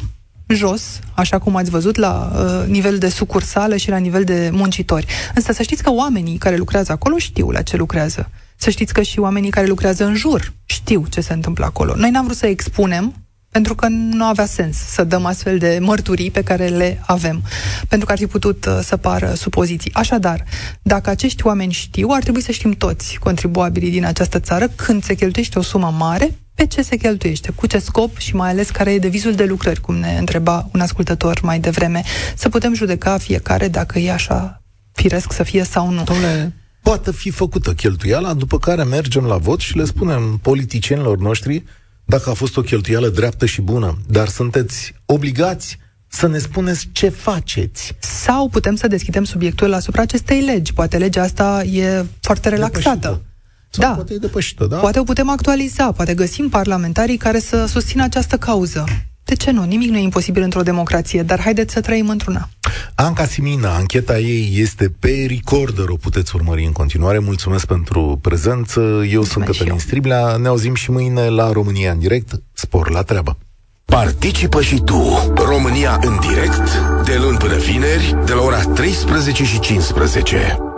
jos, așa cum ați văzut, la uh, nivel de sucursală și la nivel de muncitori. Însă să știți că oamenii care lucrează acolo știu la ce lucrează. Să știți că și oamenii care lucrează în jur știu ce se întâmplă acolo. Noi n-am vrut să expunem pentru că nu avea sens să dăm astfel de mărturii pe care le avem, pentru că ar fi putut uh, să pară supoziții. Așadar, dacă acești oameni știu, ar trebui să știm toți, contribuabilii din această țară, când se cheltuiește o sumă mare, pe ce se cheltuiește, cu ce scop și mai ales care e devizul de lucrări, cum ne întreba un ascultător mai devreme, să putem judeca fiecare dacă e așa firesc să fie sau nu. Domnule, poate fi făcută cheltuiala, după care mergem la vot și le spunem politicienilor noștri dacă a fost o cheltuială dreaptă și bună, dar sunteți obligați să ne spuneți ce faceți. Sau putem să deschidem subiectul asupra acestei legi. Poate legea asta e foarte relaxată. Depășită. Sau da. Poate e depășită, da? Poate o putem actualiza, poate găsim parlamentarii care să susțină această cauză. De ce nu? Nimic nu e imposibil într-o democrație, dar haideți să trăim într-una. Anca Simina, ancheta ei este pe recorder, o puteți urmări în continuare. Mulțumesc pentru prezență. Eu Mulțumesc sunt Cătălin Striblea. Ne auzim și mâine la România în direct. Spor la treabă! Participă și tu, România în direct, de luni până vineri, de la ora 13 și 15.